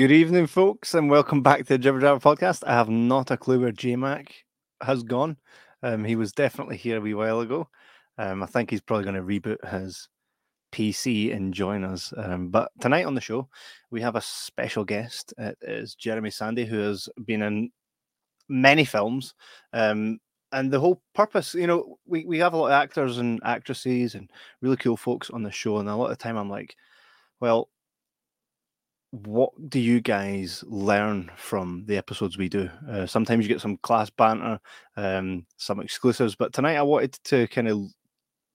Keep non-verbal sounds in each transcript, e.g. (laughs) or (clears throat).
Good evening, folks, and welcome back to the Jibber Jabber podcast. I have not a clue where J Mac has gone. Um, he was definitely here a wee while ago. Um, I think he's probably going to reboot his PC and join us. Um, but tonight on the show, we have a special guest. It is Jeremy Sande, who has been in many films. Um, and the whole purpose, you know, we, we have a lot of actors and actresses and really cool folks on the show. And a lot of the time I'm like, well, what do you guys learn from the episodes we do? Uh, sometimes you get some class banter, um, some exclusives, but tonight I wanted to kind of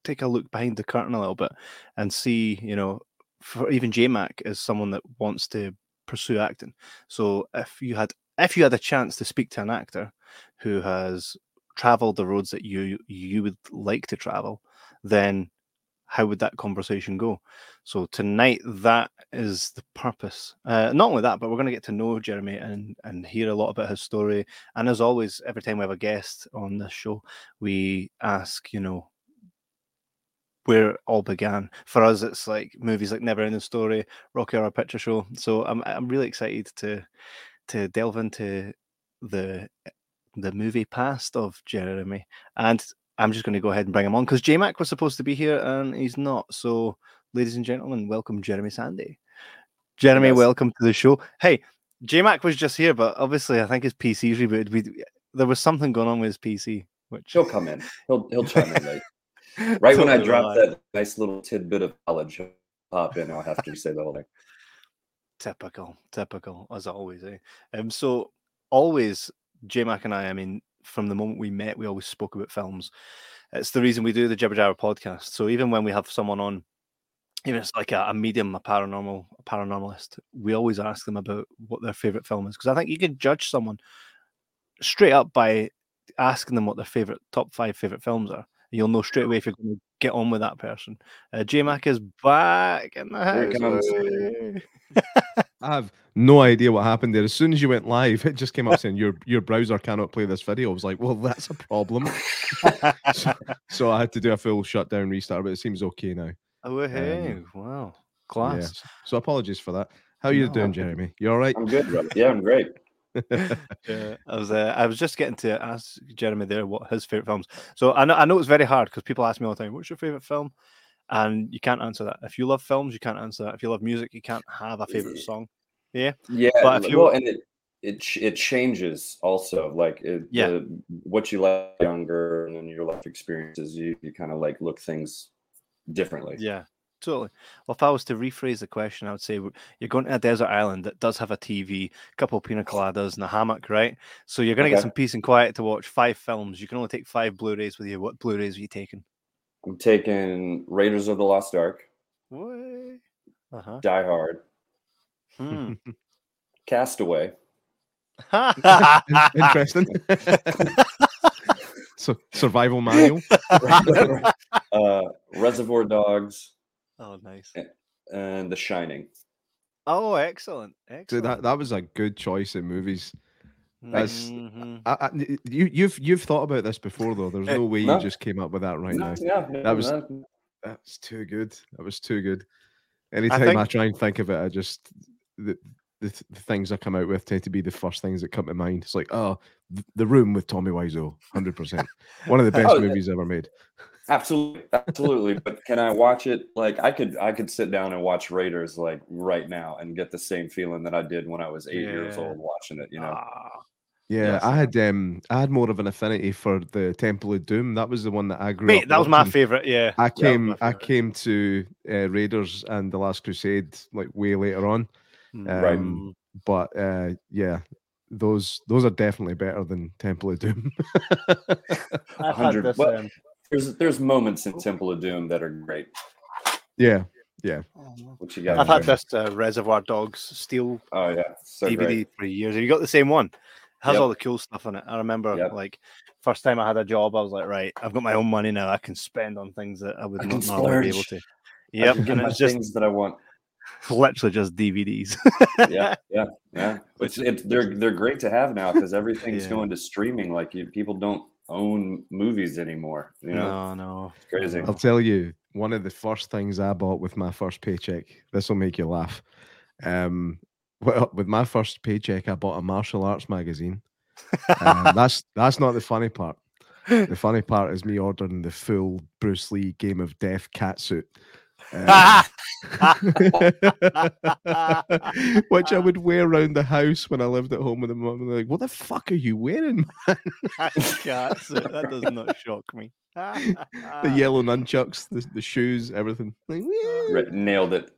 take a look behind the curtain a little bit and see, you know, for even JMac Mac is someone that wants to pursue acting. So if you had if you had a chance to speak to an actor who has traveled the roads that you you would like to travel, then how would that conversation go? So tonight, that is the purpose. Uh, not only that, but we're going to get to know Jeremy and and hear a lot about his story. And as always, every time we have a guest on this show, we ask, you know, where it all began. For us, it's like movies like Never Ending Story, Rocky Horror Picture Show. So I'm I'm really excited to to delve into the the movie past of Jeremy and I'm just going to go ahead and bring him on because J Mac was supposed to be here and he's not. So, ladies and gentlemen, welcome Jeremy Sande. Jeremy, yes. welcome to the show. Hey, J Mac was just here, but obviously, I think his PC's rebooted. We, there was something going on with his PC. Which he'll come in. He'll he'll (laughs) chime in late. Right when I drop that nice little tidbit of knowledge, pop in. I'll have to say the whole thing. Typical, typical, as always. Eh? Um, so always J Mac and I. I mean, from the moment we met, we always spoke about films. It's the reason we do the Jibber Jabber podcast. So even when we have someone on, even it's like a, a medium, a paranormal, a paranormalist, we always ask them about what their favorite film is because I think you can judge someone straight up by asking them what their favorite top five favorite films are. You'll know straight away if you're going to get on with that person. Uh, J Mac is back in the house. (laughs) I have no idea what happened there. As soon as you went live, it just came up saying your your browser cannot play this video. I was like, well, that's a problem. (laughs) so, so, I had to do a full shutdown restart, but it seems okay now. Oh hey, um, wow, class. Yeah. So apologies for that. How are you no, doing, Jeremy? You all right? I'm good. Yeah, I'm great. (laughs) yeah, I was uh, I was just getting to ask Jeremy there what his favorite films. So I know I know it's very hard because people ask me all the time, "What's your favorite film?" And you can't answer that. If you love films, you can't answer that. If you love music, you can't have a favorite song. Yeah, yeah. But if you well, and it it it changes also. Like it, yeah, the, what you like younger and then your life experiences, you you kind of like look things differently. Yeah, Totally. Well, if I was to rephrase the question, I would say you're going to a desert island that does have a TV, a couple of pina coladas, and a hammock, right? So you're going to okay. get some peace and quiet to watch five films. You can only take five Blu-rays with you. What Blu-rays are you taking? I'm taking Raiders of the Lost Ark. What? Uh-huh. Die Hard. Hmm. (laughs) Castaway. Interesting. (laughs) so survival manual. uh, Reservoir Dogs. Oh, nice. And The Shining. Oh, excellent! Excellent. So that that was a good choice in movies. That's mm-hmm. I, I, you you've you've thought about this before though. There's no (laughs) way no. you just came up with that right no, now. Yeah, yeah, that was no. that's too good. That was too good. Anytime I, think... I, try and think of it, I just the, the, the things I come out with tend to be the first things that come to mind. It's like, oh, the room with Tommy Wiseau, hundred percent, one of the (laughs) best oh, movies ever made. Absolutely, absolutely. (laughs) but can I watch it? Like I could, I could sit down and watch Raiders like right now and get the same feeling that I did when I was eight yeah. years old watching it. You know. Ah. Yeah, yes. I had um I had more of an affinity for the Temple of Doom. That was the one that I grew Mate, up. That was my favorite. Yeah, I came yeah, I came to uh, Raiders and the Last Crusade like way later on. Um, right. But uh, yeah, those those are definitely better than Temple of Doom. I've had this, well, um, there's there's moments in Temple of Doom that are great. Yeah, yeah. What you got? I've had this uh, Reservoir Dogs Steel. Oh yeah, so DVD great. for years. Have you got the same one? It has yep. all the cool stuff in it. I remember yep. like first time I had a job, I was like, right, I've got my own money now. I can spend on things that I would I not normally be able to. Yep, and it's just things that I want. (laughs) Literally just DVDs. yeah, yeah, yeah. (laughs) Which it, they're they're great to have now because everything's yeah. going to streaming. Like you, people don't own movies anymore. You know, no, no, it's crazy. I'll tell you, one of the first things I bought with my first paycheck. This will make you laugh. Um, well, with my first paycheck, I bought a martial arts magazine. Um, (laughs) that's that's not the funny part. The funny part is me ordering the full Bruce Lee Game of Death catsuit. (laughs) Which I would wear around the house when I lived at home with the mum. Like, what the fuck are you wearing, man? (laughs) catsuit. That does not shock me. (laughs) the yellow nunchucks, the, the shoes, everything. Like, ah, Nailed it.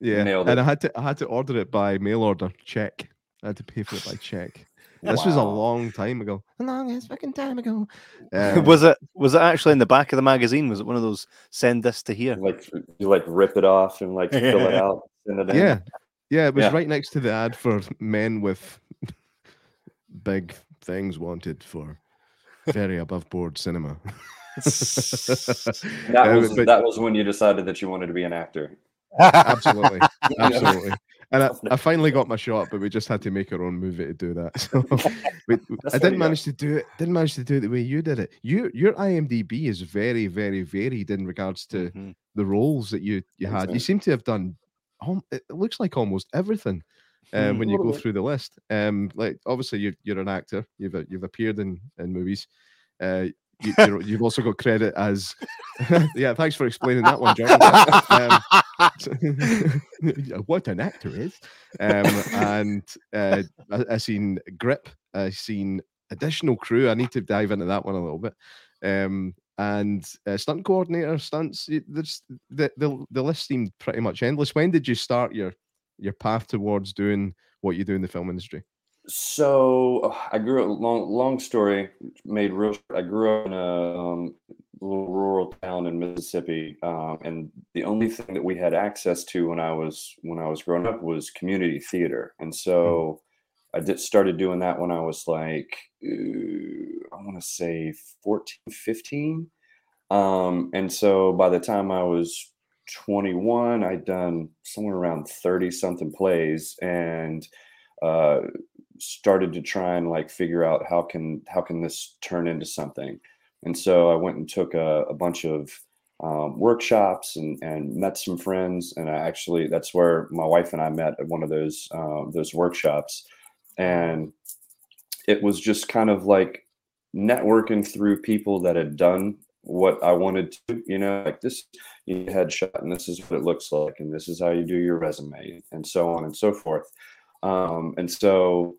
Yeah, Nailed and it. I had to I had to order it by mail order check. I had to pay for it by check. This wow. was a long time ago. A long ass fucking time ago. (laughs) Um, was it was it actually in the back of the magazine? Was it one of those send this to here? Like you like rip it off and like fill it (laughs) out, send it in. Yeah. Yeah, it was yeah. right next to the ad for men with (laughs) big things wanted for very above board cinema. that was but, that was when you decided that you wanted to be an actor. Absolutely, absolutely. And I, I, finally got my shot, but we just had to make our own movie to do that. (laughs) So (laughs) we, I didn't manage to do it. Didn't manage to do it the way you did it. You your IMDb is very, very varied in regards to mm-hmm. the roles that you you had. You seem to have done. It looks like almost everything. Um, mm, when you go through the list, um, like obviously you're you're an actor. You've you've appeared in in movies. Uh, you, have also got credit as (laughs) yeah. Thanks for explaining that one, John. Um, (laughs) what an actor is, um, and uh, I, I seen Grip. I seen additional crew. I need to dive into that one a little bit. Um, and uh, stunt coordinator, stunts. There's the, the the list seemed pretty much endless. When did you start your your path towards doing what you do in the film industry? So I grew up. Long long story made real. I grew up in a um, little rural town in Mississippi, um, and the only thing that we had access to when I was when I was growing up was community theater, and so mm. I did started doing that when I was like I want to say 14, 15. Um, and so by the time I was 21, I'd done somewhere around 30 something plays and uh, started to try and like figure out how can how can this turn into something and so i went and took a, a bunch of um, workshops and and met some friends and i actually that's where my wife and i met at one of those um, those workshops and it was just kind of like networking through people that had done what I wanted to, you know, like this you headshot and this is what it looks like, and this is how you do your resume, and so on and so forth. Um, and so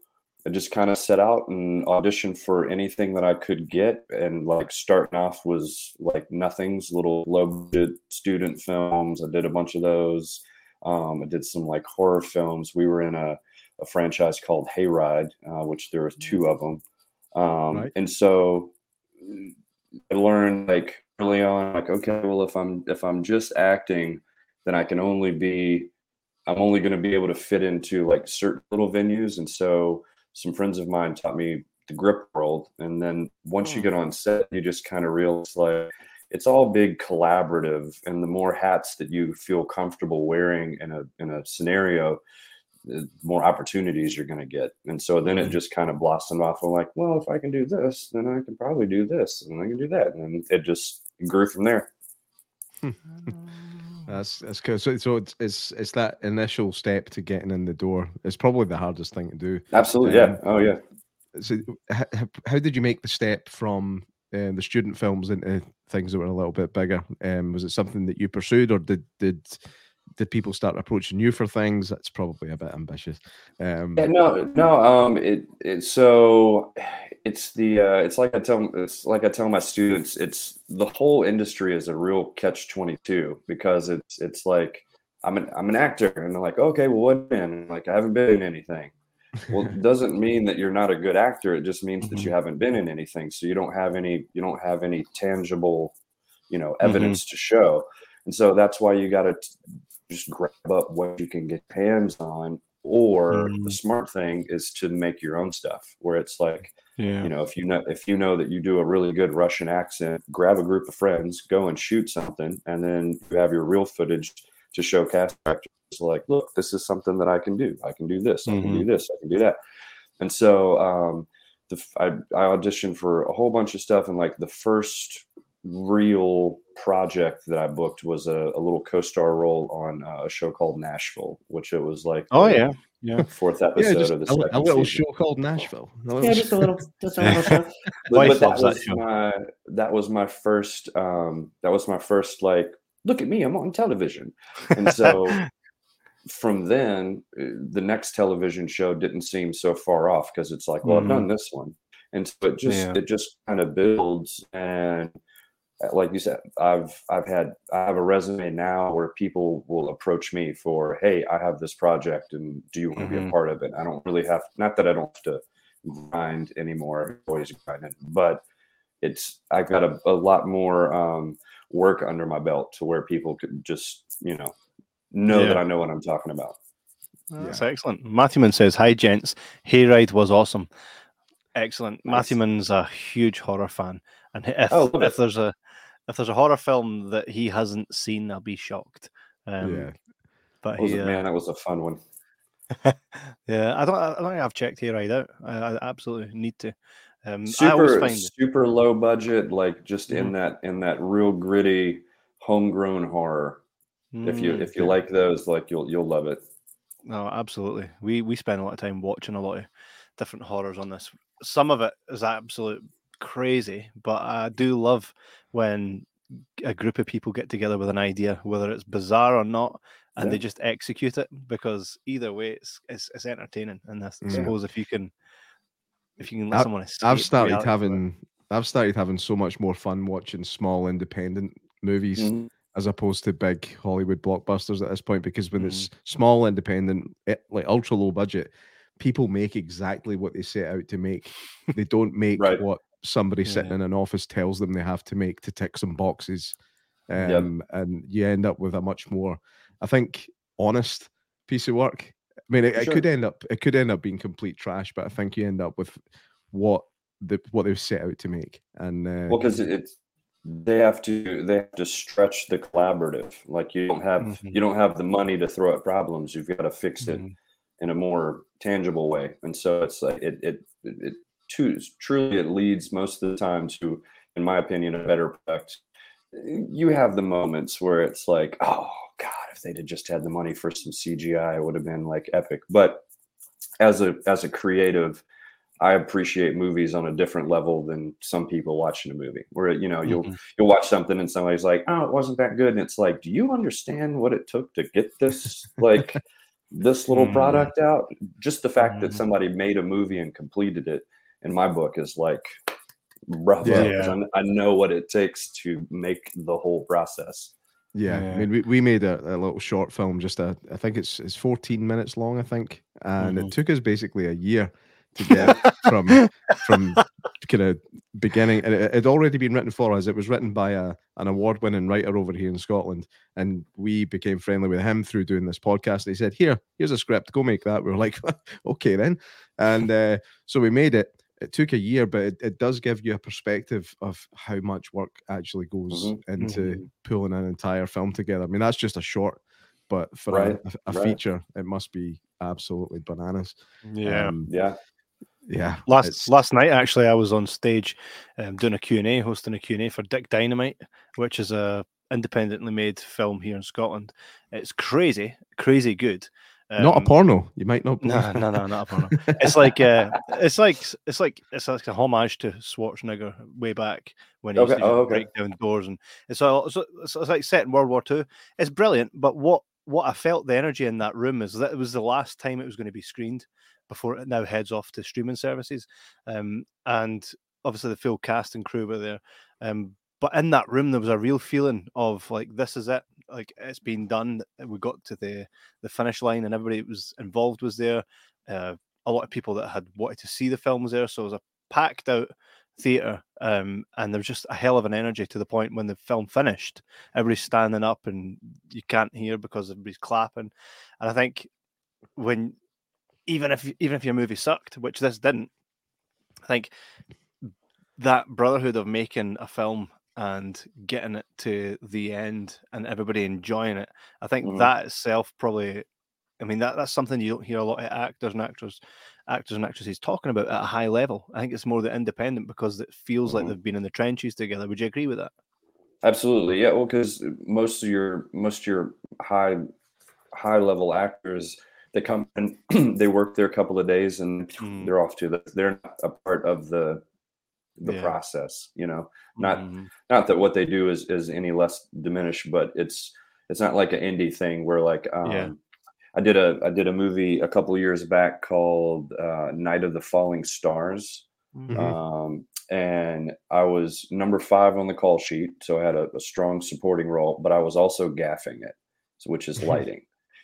I just kind of set out and auditioned for anything that I could get. And like starting off was like nothing's little low budget student films. I did a bunch of those. Um, I did some like horror films. We were in a, a franchise called Hayride, uh, which there were two of them. Um, right. And so I learned like early on, like, okay, well, if I'm, if I'm just acting, then I can only be I'm only going to be able to fit into like certain little venues. And so some friends of mine taught me the grip world. And then once you hmm. get on set, you just kind of realize like it's all big collaborative. And the more hats that you feel comfortable wearing in a in a scenario, the more opportunities you're going to get. And so then it hmm. just kind of blossomed off. I'm like, well, if I can do this, then I can probably do this, and I can do that, and it just grew from there. That's that's cool. So, so it's, it's it's that initial step to getting in the door. It's probably the hardest thing to do. Absolutely, um, yeah. Oh, yeah. So, how, how did you make the step from um, the student films into things that were a little bit bigger? Um, was it something that you pursued, or did did did people start approaching you for things? That's probably a bit ambitious. Um, yeah, no, no. Um, it, it so it's the uh, it's like I tell it's like I tell my students. It's the whole industry is a real catch twenty two because it's it's like I'm an I'm an actor and they're like okay well what in like I haven't been in anything. Well, it (laughs) doesn't mean that you're not a good actor. It just means mm-hmm. that you mm-hmm. haven't been in anything. So you don't have any you don't have any tangible, you know, evidence mm-hmm. to show. And so that's why you got to just grab up what you can get hands on or mm. the smart thing is to make your own stuff where it's like yeah. you know if you know if you know that you do a really good russian accent grab a group of friends go and shoot something and then you have your real footage to show cast actors like look this is something that i can do i can do this i can mm-hmm. do this i can do that and so um the, I, I auditioned for a whole bunch of stuff and like the first real project that I booked was a, a little co-star role on uh, a show called Nashville, which it was like oh yeah yeah. fourth episode yeah, of the second a, a little season. show called Nashville. yeah, just a little, just a little (laughs) show. but, but that was that my that was my first um that was my first like look at me, I'm on television, and so. (laughs) from then, uh, the next television show didn't seem so far off because it's like, well, mm. I've done mm-hmm. this one, and so it just yeah. it just kind of builds and like you said, I've I've had I have a resume now where people will approach me for, hey, I have this project, and do you want to mm-hmm. be a mm-hmm. part of it? I don't really have not that I don't have to grind anymore, always grinding, but it's I've got a, a lot more um, work under my belt to where people could just you know know yeah. that I know what I'm talking about. That's yeah. excellent. Matthewman says, "Hi gents, Hayride was awesome." Excellent. Nice. Matthewman's a huge horror fan, and if, oh, if there's a if there's a horror film that he hasn't seen, I'll be shocked. Um, yeah, but he, uh, man, that was a fun one. (laughs) yeah, I don't. I don't think I've checked Hayride out. I, I absolutely need to. Um, super, super low budget, like just mm. in mm-hmm. that in that real gritty, homegrown horror. Mm, if you if you like those, like you'll you'll love it. No, absolutely. We we spend a lot of time watching a lot of different horrors on this. Some of it is absolute crazy, but I do love when a group of people get together with an idea, whether it's bizarre or not, and yeah. they just execute it. Because either way, it's it's, it's entertaining. And I yeah. suppose if you can, if you can let I, someone I've started having, I've started having so much more fun watching small independent movies. Mm-hmm. As opposed to big Hollywood blockbusters at this point, because when mm-hmm. it's small, independent, eh, like ultra low budget, people make exactly what they set out to make. They don't make right. what somebody yeah. sitting in an office tells them they have to make to tick some boxes. Um, yep. And you end up with a much more, I think, honest piece of work. I mean, it, sure. it, could end up it could end up being complete trash, but I think you end up with what the what they've set out to make. And uh, well, because it's they have to they have to stretch the collaborative. Like you don't have mm-hmm. you don't have the money to throw at problems. You've got to fix it mm-hmm. in a more tangible way. And so it's like it it it to, truly it leads most of the time to, in my opinion, a better product. You have the moments where it's like, oh God, if they'd have just had the money for some CGI, it would have been like epic. But as a as a creative, I appreciate movies on a different level than some people watching a movie. Where you know you'll mm-hmm. you'll watch something and somebody's like, "Oh, it wasn't that good," and it's like, "Do you understand what it took to get this like (laughs) this little mm-hmm. product out?" Just the fact mm-hmm. that somebody made a movie and completed it in my book is like rough. Yeah. I, I know what it takes to make the whole process. Yeah, yeah. I mean, we, we made a, a, little short film, just a, I think it's it's 14 minutes long, I think, and mm-hmm. it took us basically a year to get (laughs) from from kind of beginning. And it had already been written for us. It was written by a an award winning writer over here in Scotland, and we became friendly with him through doing this podcast. And he said, "Here, here's a script. Go make that." We were like, (laughs) "Okay, then," and uh, so we made it it took a year, but it, it does give you a perspective of how much work actually goes mm-hmm. into mm-hmm. pulling an entire film together. I mean, that's just a short, but for right. a, a right. feature, it must be absolutely bananas. Yeah, um, yeah, yeah. Last last night, actually, I was on stage um, doing a Q and A, hosting a Q and A for Dick Dynamite, which is a independently made film here in Scotland. It's crazy, crazy good. Um, not a porno. You might not. No, no, no, not a porno. (laughs) it's like uh, it's like it's like it's like a homage to Schwarzenegger way back when he okay. used to oh, okay. break down doors, and it's, all, it's, it's like set in World War Two. It's brilliant, but what what I felt the energy in that room is that it was the last time it was going to be screened before it now heads off to streaming services, um, and obviously the full cast and crew were there. Um, but in that room, there was a real feeling of like this is it like it's been done. We got to the the finish line, and everybody that was involved was there. Uh, a lot of people that had wanted to see the film was there, so it was a packed out theater, um, and there was just a hell of an energy to the point when the film finished. Everybody's standing up, and you can't hear because everybody's clapping. And I think when even if even if your movie sucked, which this didn't, I think that brotherhood of making a film and getting it to the end and everybody enjoying it. I think mm-hmm. that itself probably I mean that that's something you don't hear a lot of actors and actors actors and actresses talking about at a high level. I think it's more the independent because it feels mm-hmm. like they've been in the trenches together. Would you agree with that? Absolutely. Yeah, well cuz most of your most of your high high level actors they come and (clears throat) they work there a couple of days and mm. they're off to the they're not a part of the the yeah. process you know not mm. not that what they do is is any less diminished but it's it's not like an indie thing where like um yeah. I did a I did a movie a couple years back called uh, Night of the Falling Stars, mm-hmm. um, and I was number five on the call sheet, so I had a, a strong supporting role. But I was also gaffing it, which is (laughs) lighting.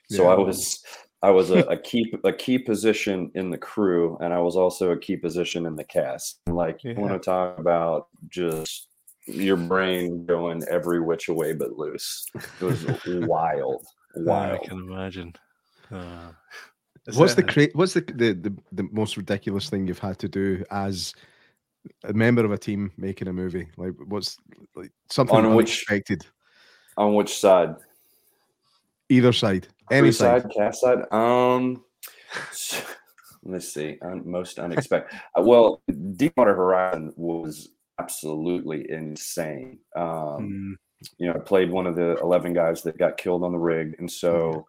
yeah. So I was I was a, (laughs) a, key a key position in the crew, and I was also a key position in the cast. Like yeah. you want to talk about just your brain going every which way but loose. It was wild, (laughs) wild. I can imagine. Uh, what's the cra- what's the, the, the the most ridiculous thing you've had to do as a member of a team making a movie? Like what's like something on unexpected? Which, on which side? Either side. Any side, side, cast side. Um (sighs) let's see. most unexpected. Uh, well, Deepwater Horizon was absolutely insane. Um, mm. You know, I played one of the eleven guys that got killed on the rig, and so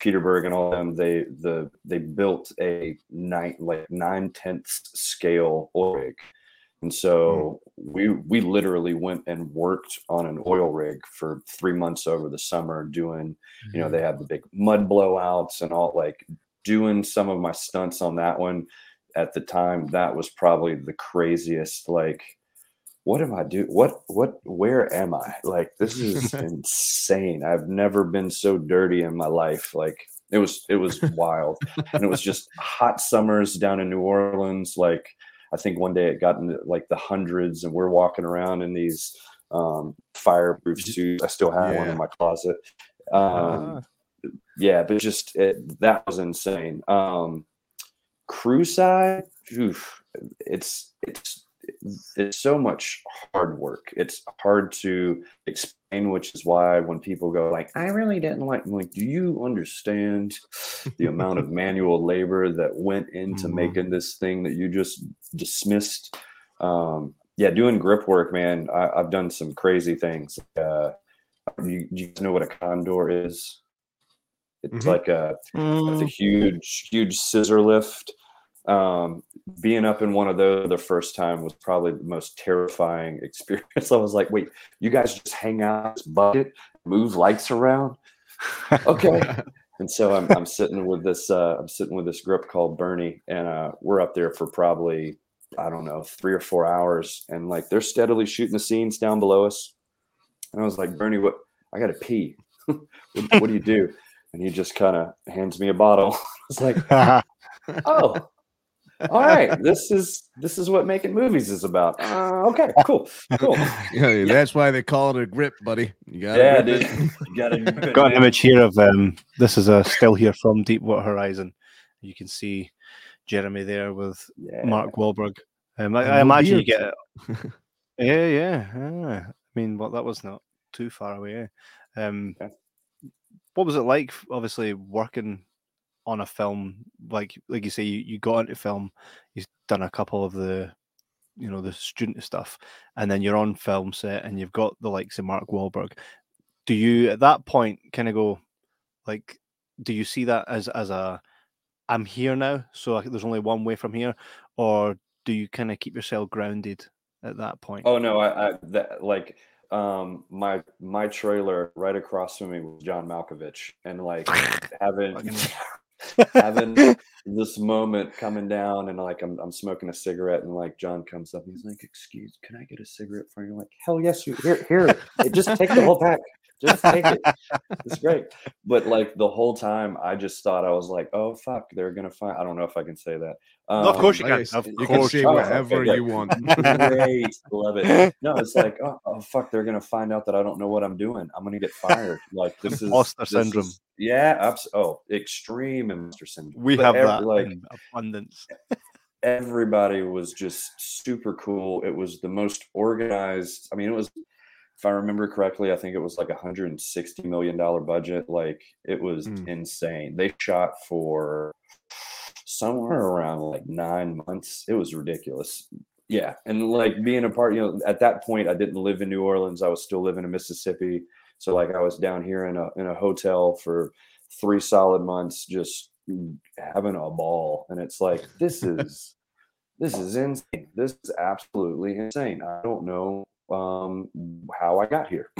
Peter Berg and all them, they the they built a nine like nine tenths scale oil rig. And so mm. we we literally went and worked on an oil rig for three months over the summer doing, you know, they mm. had the big mud blowouts and all like doing some of my stunts on that one at the time. That was probably the craziest like what am I doing? What, what, where am I? Like, this is (laughs) insane. I've never been so dirty in my life. Like, it was, it was (laughs) wild. and it was just hot summers down in New Orleans. Like, I think one day it got into like the hundreds, and we're walking around in these um, fireproof suits. I still have yeah. one in my closet. Um, uh. Yeah, but just it, that was insane. Um, crew side, oof, it's it's it's so much hard work. It's hard to explain, which is why when people go like, "I really didn't like," I'm like, do you understand the amount of (laughs) manual labor that went into mm-hmm. making this thing that you just dismissed? Um, yeah, doing grip work, man. I, have done some crazy things. Uh, you, you know what a condor is? It's mm-hmm. like a, mm. it's a huge, huge scissor lift um, being up in one of those the first time was probably the most terrifying (laughs) experience. I was like, wait, you guys just hang out this bucket, move lights around? (laughs) Okay. and so I'm, I'm sitting with this, uh, I'm sitting with this group called Bernie and, uh, we're up there for probably, I don't know, three or four hours. And like, they're steadily shooting the scenes down below us. And I was like, Bernie, what, I got to pee. (laughs) what, what do you do? And he just kind of hands me a bottle. It's like, oh, all right, this is this is what making movies is about. Uh, okay, cool, cool. (laughs) yeah, that's why they call it a grip, buddy. You got yeah, dude. You got. (laughs) Got an image here of um. This is a still here from Deepwater Horizon. You can see Jeremy there with yeah. Mark Wahlberg. Um, I, I imagine you get it. (laughs) yeah, yeah, yeah. I mean, well, that was not too far away. Um, yeah. what was it like? Obviously, working on a film like like you say you, you got into film you've done a couple of the you know the student stuff and then you're on film set and you've got the likes of Mark Wahlberg. Do you at that point kind of go like do you see that as as a I'm here now so there's only one way from here or do you kind of keep yourself grounded at that point? Oh no I, I that like um my my trailer right across from me was John Malkovich and like (laughs) having having (laughs) this moment coming down and like I'm, I'm smoking a cigarette and like John comes up and he's like, excuse, can I get a cigarette for you? I'm like, hell yes, you here, here, just take the whole pack. Just take it. It's great. But like the whole time I just thought I was like, oh fuck, they're gonna find I don't know if I can say that. Um, no, of course you can. Of you can say whatever okay, you want. (laughs) Great. Love it. (laughs) No, it's like, oh, oh, fuck, they're gonna find out that I don't know what I'm doing. I'm gonna get fired. Like this is imposter syndrome. Is, yeah, abs- oh, extreme imposter syndrome. We but have every, that like abundance. everybody was just super cool. It was the most organized. I mean, it was if I remember correctly, I think it was like a hundred and sixty million dollar budget. Like it was mm. insane. They shot for somewhere around like nine months. It was ridiculous. Yeah, and like being a part, you know, at that point, I didn't live in New Orleans. I was still living in Mississippi. So like I was down here in a in a hotel for three solid months, just having a ball, and it's like this (laughs) is this is insane. This is absolutely insane. I don't know um, how I got here. (laughs)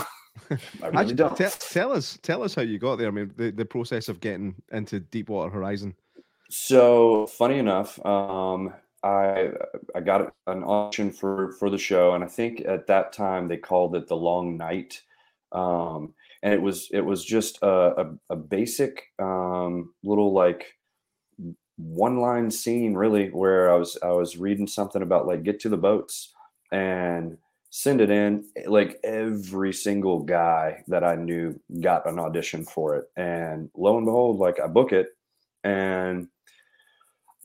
I really don't. Tell, tell, us, tell us how you got there. I mean, the, the process of getting into Deepwater Horizon. So funny enough, um, I I got an auction for for the show, and I think at that time they called it the Long Night, um, and it was it was just a a, a basic um, little like one line scene really where I was I was reading something about like get to the boats and send it in. Like every single guy that I knew got an audition for it, and lo and behold, like I book it, and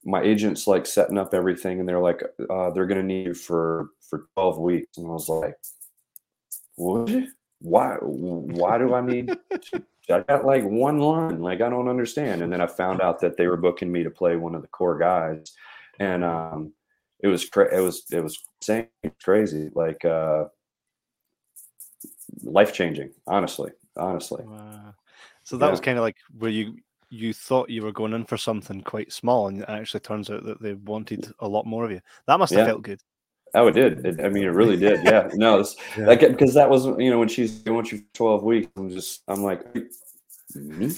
my agent's like setting up everything, and they're like, uh, they're gonna need you for for twelve weeks, and I was like, what? Why? Why do I need? (laughs) I got like one line. Like I don't understand. And then I found out that they were booking me to play one of the core guys, and um, it was cra- it was it was insane, crazy, like uh, life changing. Honestly, honestly. Wow. So that yeah. was kind of like where you you thought you were going in for something quite small, and it actually turns out that they wanted a lot more of you. That must have yeah. felt good. Oh, it did. It, I mean, it really did. Yeah. (laughs) No, yeah. like because that was you know when she's going you twelve weeks. I'm just I'm like me?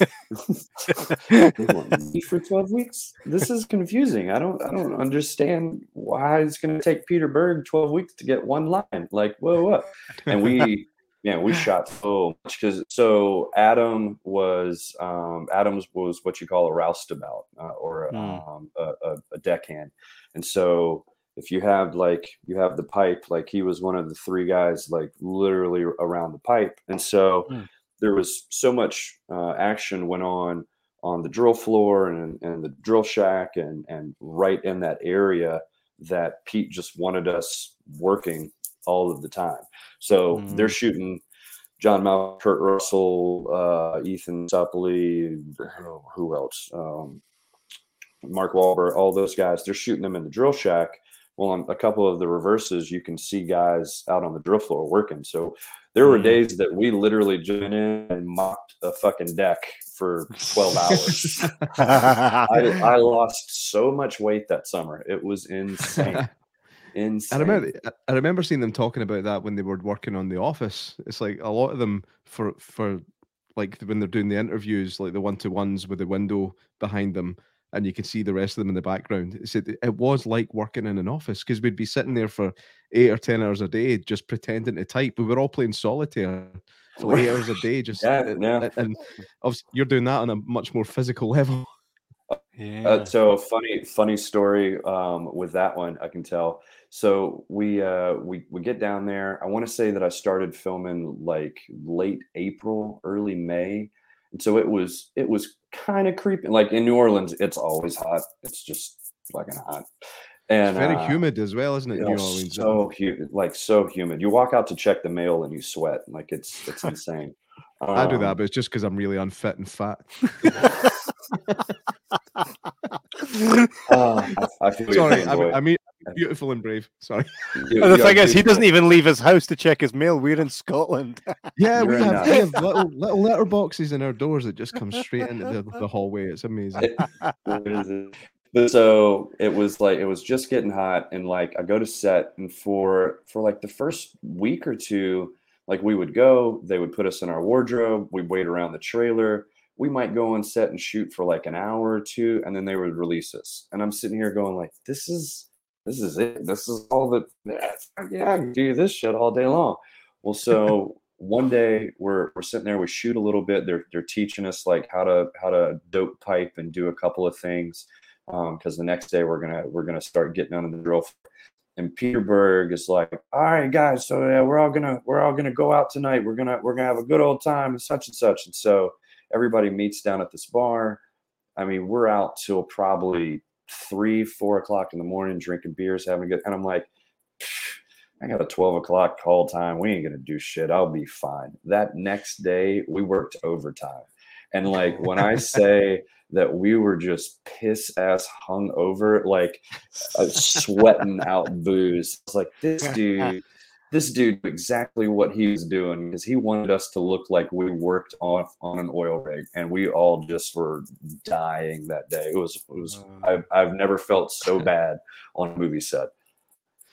(laughs) me for 12 weeks? This is confusing. I don't I don't understand why it's gonna take Peter Berg 12 weeks to get one line. Like, whoa, what? And we yeah, we (laughs) shot so much because so Adam was um, Adams was what you call a roustabout uh, or mm. um, a, a, a deckhand, and so if you have like you have the pipe, like he was one of the three guys like literally around the pipe, and so. Mm there was so much uh, action went on on the drill floor and, and the drill shack and, and right in that area that Pete just wanted us working all of the time. So mm-hmm. they're shooting John Mal, Kurt Russell, uh, Ethan Suplee, who else? Um, Mark Wahlberg, all those guys. They're shooting them in the drill shack. Well, on a couple of the reverses, you can see guys out on the drill floor working. So there were mm. days that we literally joined in and mocked a fucking deck for 12 hours. (laughs) I, I, lost so much weight that summer. It was insane. (laughs) insane. I remember, I remember seeing them talking about that when they were working on The Office. It's like a lot of them for, for like when they're doing the interviews, like the one to ones with the window behind them, and you can see the rest of them in the background. It said it was like working in an office because we'd be sitting there for eight or ten hours a day just pretending to type. We were all playing solitaire (laughs) for eight hours a day, just yeah, yeah. and you're doing that on a much more physical (laughs) level. Yeah. Uh, so funny, funny story um, with that one. I can tell. So we uh, we we get down there. I want to say that I started filming like late April, early May, and so it was it was kind of creepy. Like in New Orleans, it's always hot. It's just fucking hot. And it's very uh, humid as well, isn't it? New Orleans, so humid, like so humid. You walk out to check the mail and you sweat. Like it's it's (laughs) insane. Um, I do that, um, but it's just because I'm really unfit and fat. uh, (laughs) I, I, feel Sorry, I, I mean beautiful and brave. Sorry. You, the thing is, he doesn't even leave his house to check his mail. We're in Scotland. (laughs) yeah, we have, we have, little little letter boxes in our doors that just come straight into the, the hallway. It's amazing. (laughs) but so it was like it was just getting hot, and like I go to set, and for for like the first week or two, like we would go, they would put us in our wardrobe, we'd wait around the trailer. We might go on set and shoot for like an hour or two, and then they would release us. And I'm sitting here going like, this is this is it. This is all that. Yeah, I can do this shit all day long. Well, so (laughs) one day we're we're sitting there, we shoot a little bit. They're they're teaching us like how to how to dope pipe and do a couple of things. Because um, the next day we're gonna we're gonna start getting on the drill. And Peter Berg is like, all right, guys, so yeah, we're all gonna we're all gonna go out tonight. We're gonna we're gonna have a good old time and such and such. And so everybody meets down at this bar. I mean, we're out till probably three, four o'clock in the morning, drinking beers, having a good. And I'm like, I got a 12 o'clock call time. We ain't gonna do shit. I'll be fine. That next day, we worked overtime. And like when I (laughs) say that we were just piss ass hung over, like uh, sweating out booze. It's like this (laughs) dude, this dude exactly what he was doing because he wanted us to look like we worked off on an oil rig, and we all just were dying that day. It was, it was. I've, I've never felt so bad on a movie set.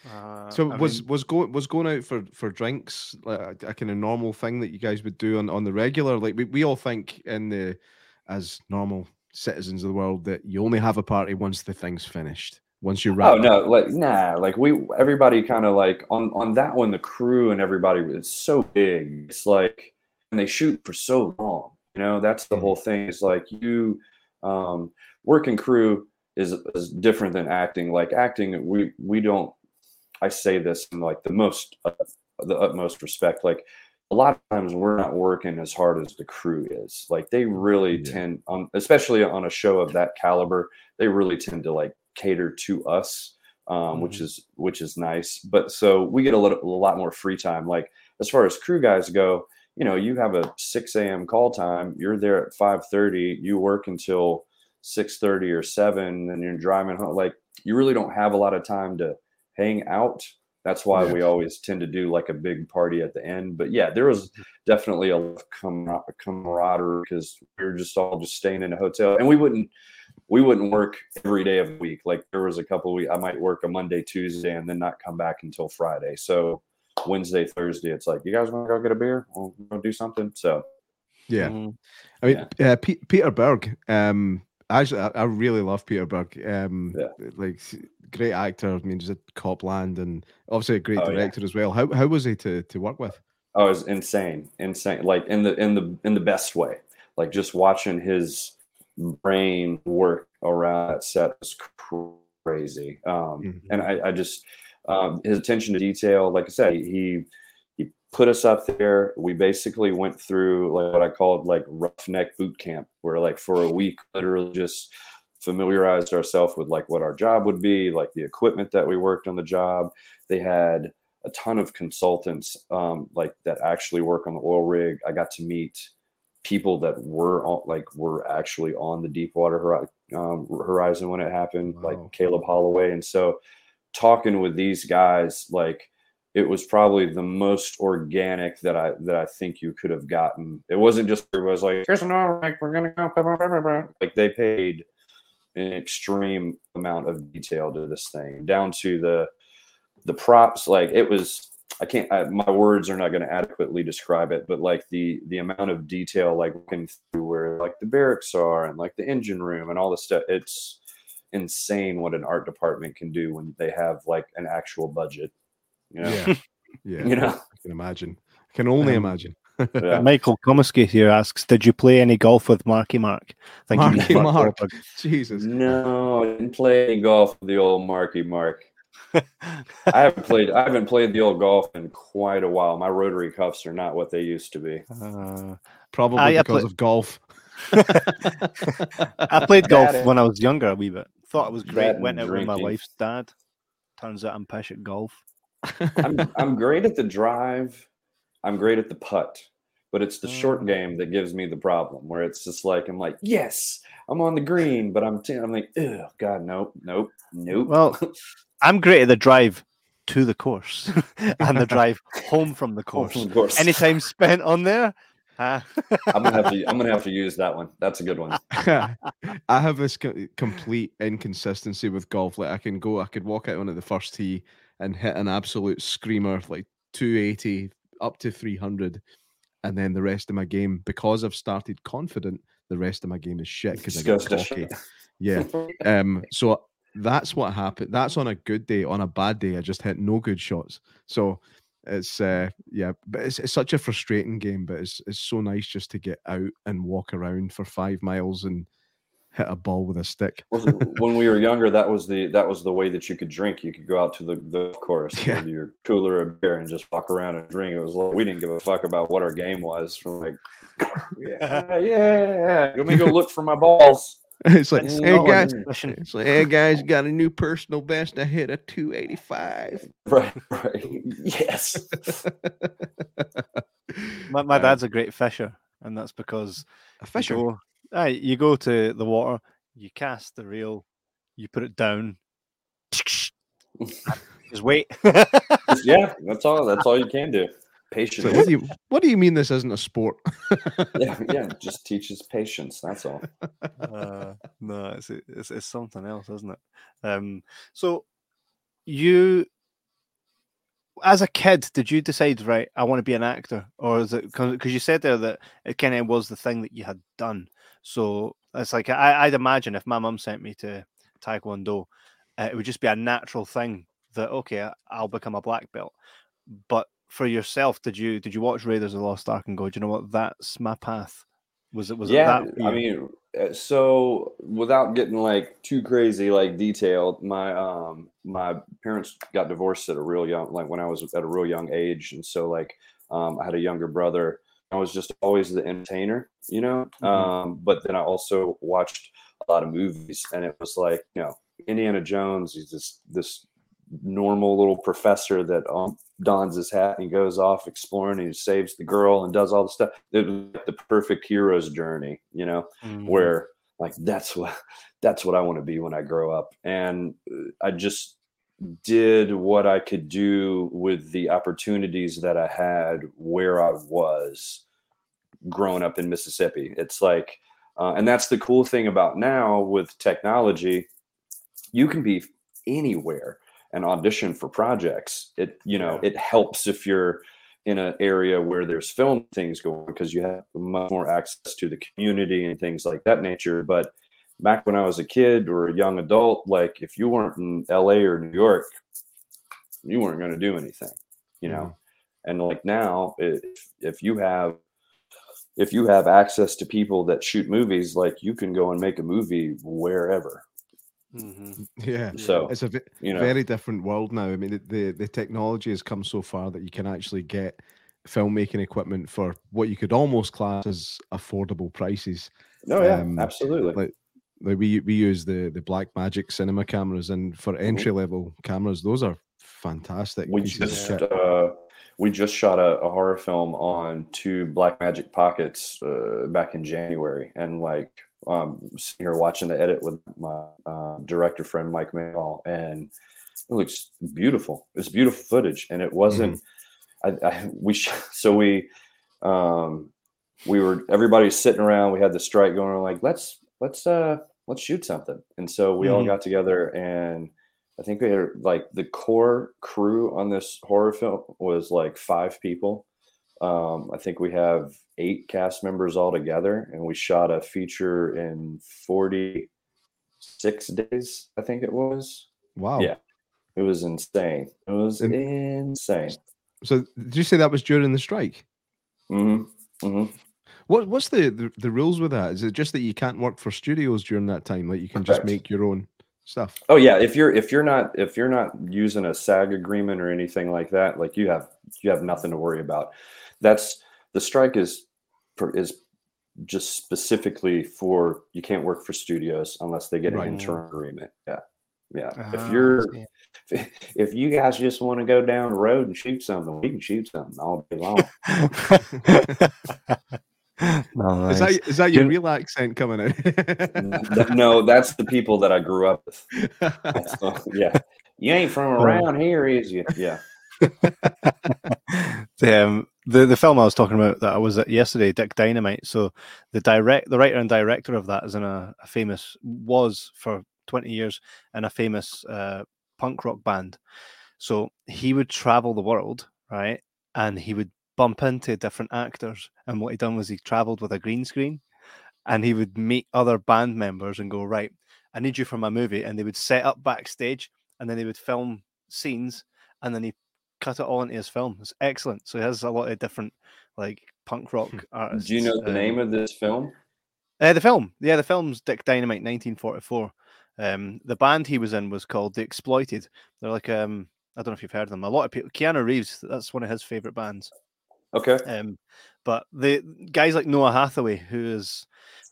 Uh, so I was mean, was going was going out for for drinks like a, a, kind of normal thing that you guys would do on on the regular. Like we, we all think in the as normal citizens of the world that you only have a party once the thing's finished once you wrap. Oh no, like nah, like we everybody kind of like on on that one the crew and everybody is so big. It's like and they shoot for so long. You know, that's the whole thing. It's like you um working crew is is different than acting. Like acting, we we don't. I say this in like the most uh, the utmost respect. Like a lot of times we're not working as hard as the crew is. Like they really yeah. tend, um, especially on a show of that caliber, they really tend to like cater to us, um, mm-hmm. which is which is nice. But so we get a little a lot more free time. Like as far as crew guys go, you know, you have a 6 a.m. call time. You're there at 5:30. You work until 6:30 or 7, and you're driving home. Like you really don't have a lot of time to hang out. That's why yeah. we always tend to do like a big party at the end. But yeah, there was mm-hmm. definitely a camaraderie because we were just all just staying in a hotel, and we wouldn't we wouldn't work every day of the week. Like there was a couple weeks I might work a Monday, Tuesday, and then not come back until Friday. So Wednesday, Thursday, it's like, you guys want to go get a beer? We'll go do something. So yeah, mm-hmm. I mean, yeah. uh, P- Peter Berg. Um, actually, I, I, really love Peter Berg. Um, yeah. like great actor. I mean, just Copland, and obviously a great oh, director yeah. as well. How how was he to to work with? Oh, it was insane, insane. Like in the in the in the best way. Like just watching his brain work around that set was crazy. Um, mm-hmm. And I, I just um, his attention to detail, like I said, he he put us up there. We basically went through like what I called like roughneck boot camp, where like for a week, literally just familiarized ourselves with like what our job would be, like the equipment that we worked on the job. They had a ton of consultants um, like that actually work on the oil rig. I got to meet people that were on, like were actually on the Deepwater um, Horizon when it happened, wow. like Caleb Holloway, and so talking with these guys, like it was probably the most organic that I that I think you could have gotten. It wasn't just it was like here's an like we're gonna go like they paid an extreme amount of detail to this thing down to the the props like it was I can't. I, my words are not going to adequately describe it, but like the the amount of detail, like looking through where like the barracks are and like the engine room and all the stuff. It's insane what an art department can do when they have like an actual budget. You know? Yeah, (laughs) yeah. you know, I can imagine. I can only um, imagine. yeah. (laughs) Michael Comiskey here asks, "Did you play any golf with Marky Mark?" Thank Marky you, Mark. Mark. Jesus. No, I didn't play any golf with the old Marky Mark. I haven't played. I haven't played the old golf in quite a while. My rotary cuffs are not what they used to be. Uh, probably I, because I of golf. (laughs) I played golf when I was younger a wee bit. Thought it was great. Went out with my wife's dad. Turns out I'm pish at golf. (laughs) I'm, I'm great at the drive. I'm great at the putt, but it's the short mm. game that gives me the problem. Where it's just like I'm like, yes, I'm on the green, but I'm t- I'm like, oh god, nope, nope, nope. Well, (laughs) I'm great at the drive to the course (laughs) and the (laughs) drive home from the course. From the course. Any time spent on there. (laughs) I'm gonna have to. I'm gonna have to use that one. That's a good one. I have this co- complete inconsistency with golf. Like I can go, I could walk out on at the first tee and hit an absolute screamer, like 280 up to 300, and then the rest of my game, because I've started confident, the rest of my game is shit because I get cocky. Yeah. Um. So that's what happened. That's on a good day. On a bad day, I just hit no good shots. So it's uh yeah, but it's, it's such a frustrating game. But it's it's so nice just to get out and walk around for five miles and hit a ball with a stick. (laughs) when we were younger, that was the that was the way that you could drink. You could go out to the, the course (laughs) yeah. with your cooler of beer and just walk around and drink. It was like we didn't give a fuck about what our game was. From like, (laughs) yeah, yeah, let me go look for my balls. (laughs) It's like, hey guys, it's like, hey guys, got a new personal best. I hit a 285. (laughs) Right, right. Yes. (laughs) my, my uh, dad's a great fisher, and that's because a fisher. You go, aye, you go to the water, you cast the reel, you put it down, Just wait. Yeah, that's all. That's all you can do. Patience. So what do you What do you mean this isn't a sport? (laughs) yeah, (laughs) yeah. Just teaches patience. That's all. Uh, no, it's, it's it's something else, isn't it? Um, so you, as a kid, did you decide right? I want to be an actor, or is it because you said there that it kind of was the thing that you had done? So it's like I, I'd imagine if my mum sent me to Taekwondo, uh, it would just be a natural thing that okay, I'll become a black belt. But for yourself, did you did you watch Raiders of the Lost Ark and go, do you know what? That's my path. Was it was yeah, it that? I mean, uh, so without getting like too crazy, like detailed, my um my parents got divorced at a real young, like when I was at a real young age, and so like um I had a younger brother. I was just always the entertainer, you know. Mm-hmm. Um, but then I also watched a lot of movies, and it was like, you know, Indiana Jones. He's just this normal little professor that um, dons his hat and goes off exploring and he saves the girl and does all the stuff. It was like the perfect hero's journey, you know, mm-hmm. where like that's what (laughs) that's what I want to be when I grow up. And uh, I just did what I could do with the opportunities that I had where I was growing up in Mississippi. It's like, uh, and that's the cool thing about now with technology. You can be anywhere and audition for projects. It you know it helps if you're in an area where there's film things going because you have much more access to the community and things like that nature. But back when I was a kid or a young adult, like if you weren't in LA or New York, you weren't going to do anything, you know. Mm-hmm. And like now, if if you have if you have access to people that shoot movies, like you can go and make a movie wherever. Mm-hmm. Yeah. So it's a v- you know, very different world now. I mean, the, the, the technology has come so far that you can actually get filmmaking equipment for what you could almost class as affordable prices. No, yeah, um, absolutely. Like, like we we use the the Blackmagic cinema cameras, and for mm-hmm. entry level cameras, those are fantastic. We just uh, we just shot a, a, horror film on two Blackmagic pockets uh, back in January, and like um, sitting here watching the edit with my uh, director friend Mike Mayall, and it looks beautiful. It's beautiful footage, and it wasn't. Mm-hmm. I, I, we (laughs) so we um, we were everybody's sitting around. We had the strike going on. Like let's let's uh let's shoot something, and so we mm-hmm. all got together and. I think we had like the core crew on this horror film was like five people. Um, I think we have eight cast members all together, and we shot a feature in 46 days, I think it was. Wow. Yeah. It was insane. It was and, insane. So, did you say that was during the strike? Mm-hmm. Mm-hmm. What What's the, the, the rules with that? Is it just that you can't work for studios during that time? Like you can Correct. just make your own stuff? Oh yeah. If you're if you're not if you're not using a SAG agreement or anything like that, like you have you have nothing to worry about. That's the strike is is just specifically for you can't work for studios unless they get an right. internal agreement. Yeah. Yeah. If ah, you're (laughs) if, if you guys just want to go down the road and shoot something, we can shoot something all day long. (laughs) nice. Is that is that your real accent coming out? no, that's the people that I grew up with. (laughs) yeah. You ain't from around here, is you? Yeah. um, the the film I was talking about that I was at yesterday, Dick Dynamite. So the direct the writer and director of that is in a, a famous was for twenty years in a famous uh, punk rock band. So he would travel the world, right, and he would bump into different actors. And what he done was he traveled with a green screen, and he would meet other band members and go right. I need you for my movie, and they would set up backstage, and then they would film scenes, and then he cut it all into his film. It's excellent. So he has a lot of different like punk rock hmm. artists. Do you know the um, name of this film? Uh, the film, yeah, the film's Dick Dynamite, 1944. Um, the band he was in was called The Exploited. They're like, um, I don't know if you've heard of them. A lot of people, Keanu Reeves, that's one of his favorite bands. Okay. Um, but the guys like Noah Hathaway, who is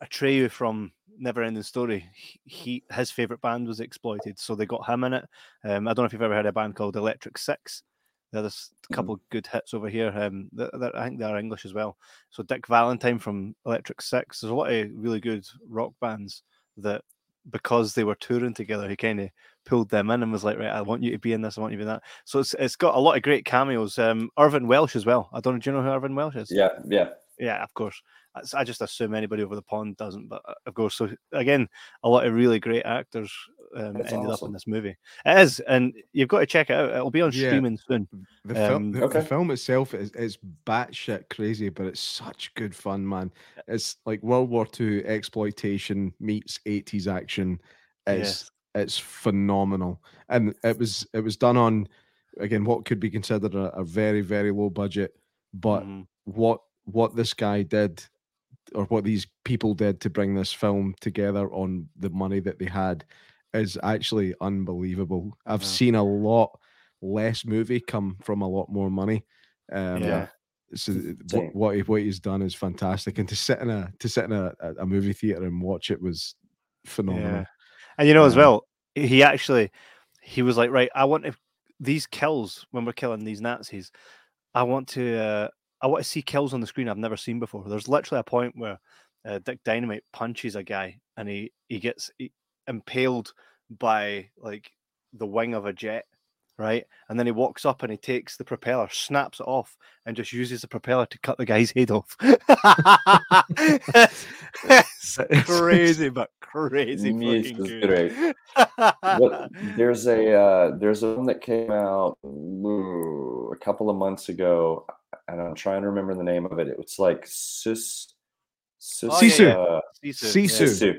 Atreyu from Never Ending Story, he, his favorite band was Exploited, so they got him in it. Um, I don't know if you've ever heard of a band called Electric Six. There's a mm-hmm. couple mm. good hits over here. Um, I think they are English as well. So Dick Valentine from Electric Six. There's a lot of really good rock bands that because they were touring together, he kind of pulled them in and was like, "Right, I want you to be in this. I want you to be in that." So it's it's got a lot of great cameos. Um, Irvine Welsh as well. I don't know. Do you know who Irvine Welsh is? Yeah, yeah, yeah. Of course. I just assume anybody over the pond doesn't, but uh, of course. So again, a lot of really great actors um, ended awesome. up in this movie. It is, and you've got to check it out. It'll be on yeah. streaming soon. The, um, the, okay. the, film itself is is batshit crazy, but it's such good fun, man. It's like World War II exploitation meets 80s action. It's yes. it's phenomenal, and it was it was done on again what could be considered a, a very very low budget, but mm. what what this guy did or what these people did to bring this film together on the money that they had is actually unbelievable. I've yeah. seen a lot less movie come from a lot more money. Um, yeah. So what, what, he, what he's done is fantastic, and to sit in a to sit in a, a movie theater and watch it was phenomenal. Yeah. And you know, um, as well, he actually he was like, right, I want to, these kills when we're killing these Nazis. I want to uh, I want to see kills on the screen I've never seen before. There's literally a point where uh, Dick Dynamite punches a guy and he he gets impaled by like the wing of a jet, right? And then he walks up and he takes the propeller, snaps it off, and just uses the propeller to cut the guy's head off. it's (laughs) (laughs) crazy, but crazy fucking good. but there's a uh, there's a one that came out ooh, a couple of months ago and I'm trying to remember the name of it. It was like Sis. Sis oh, Sisu. Uh, Sisu. Sisu.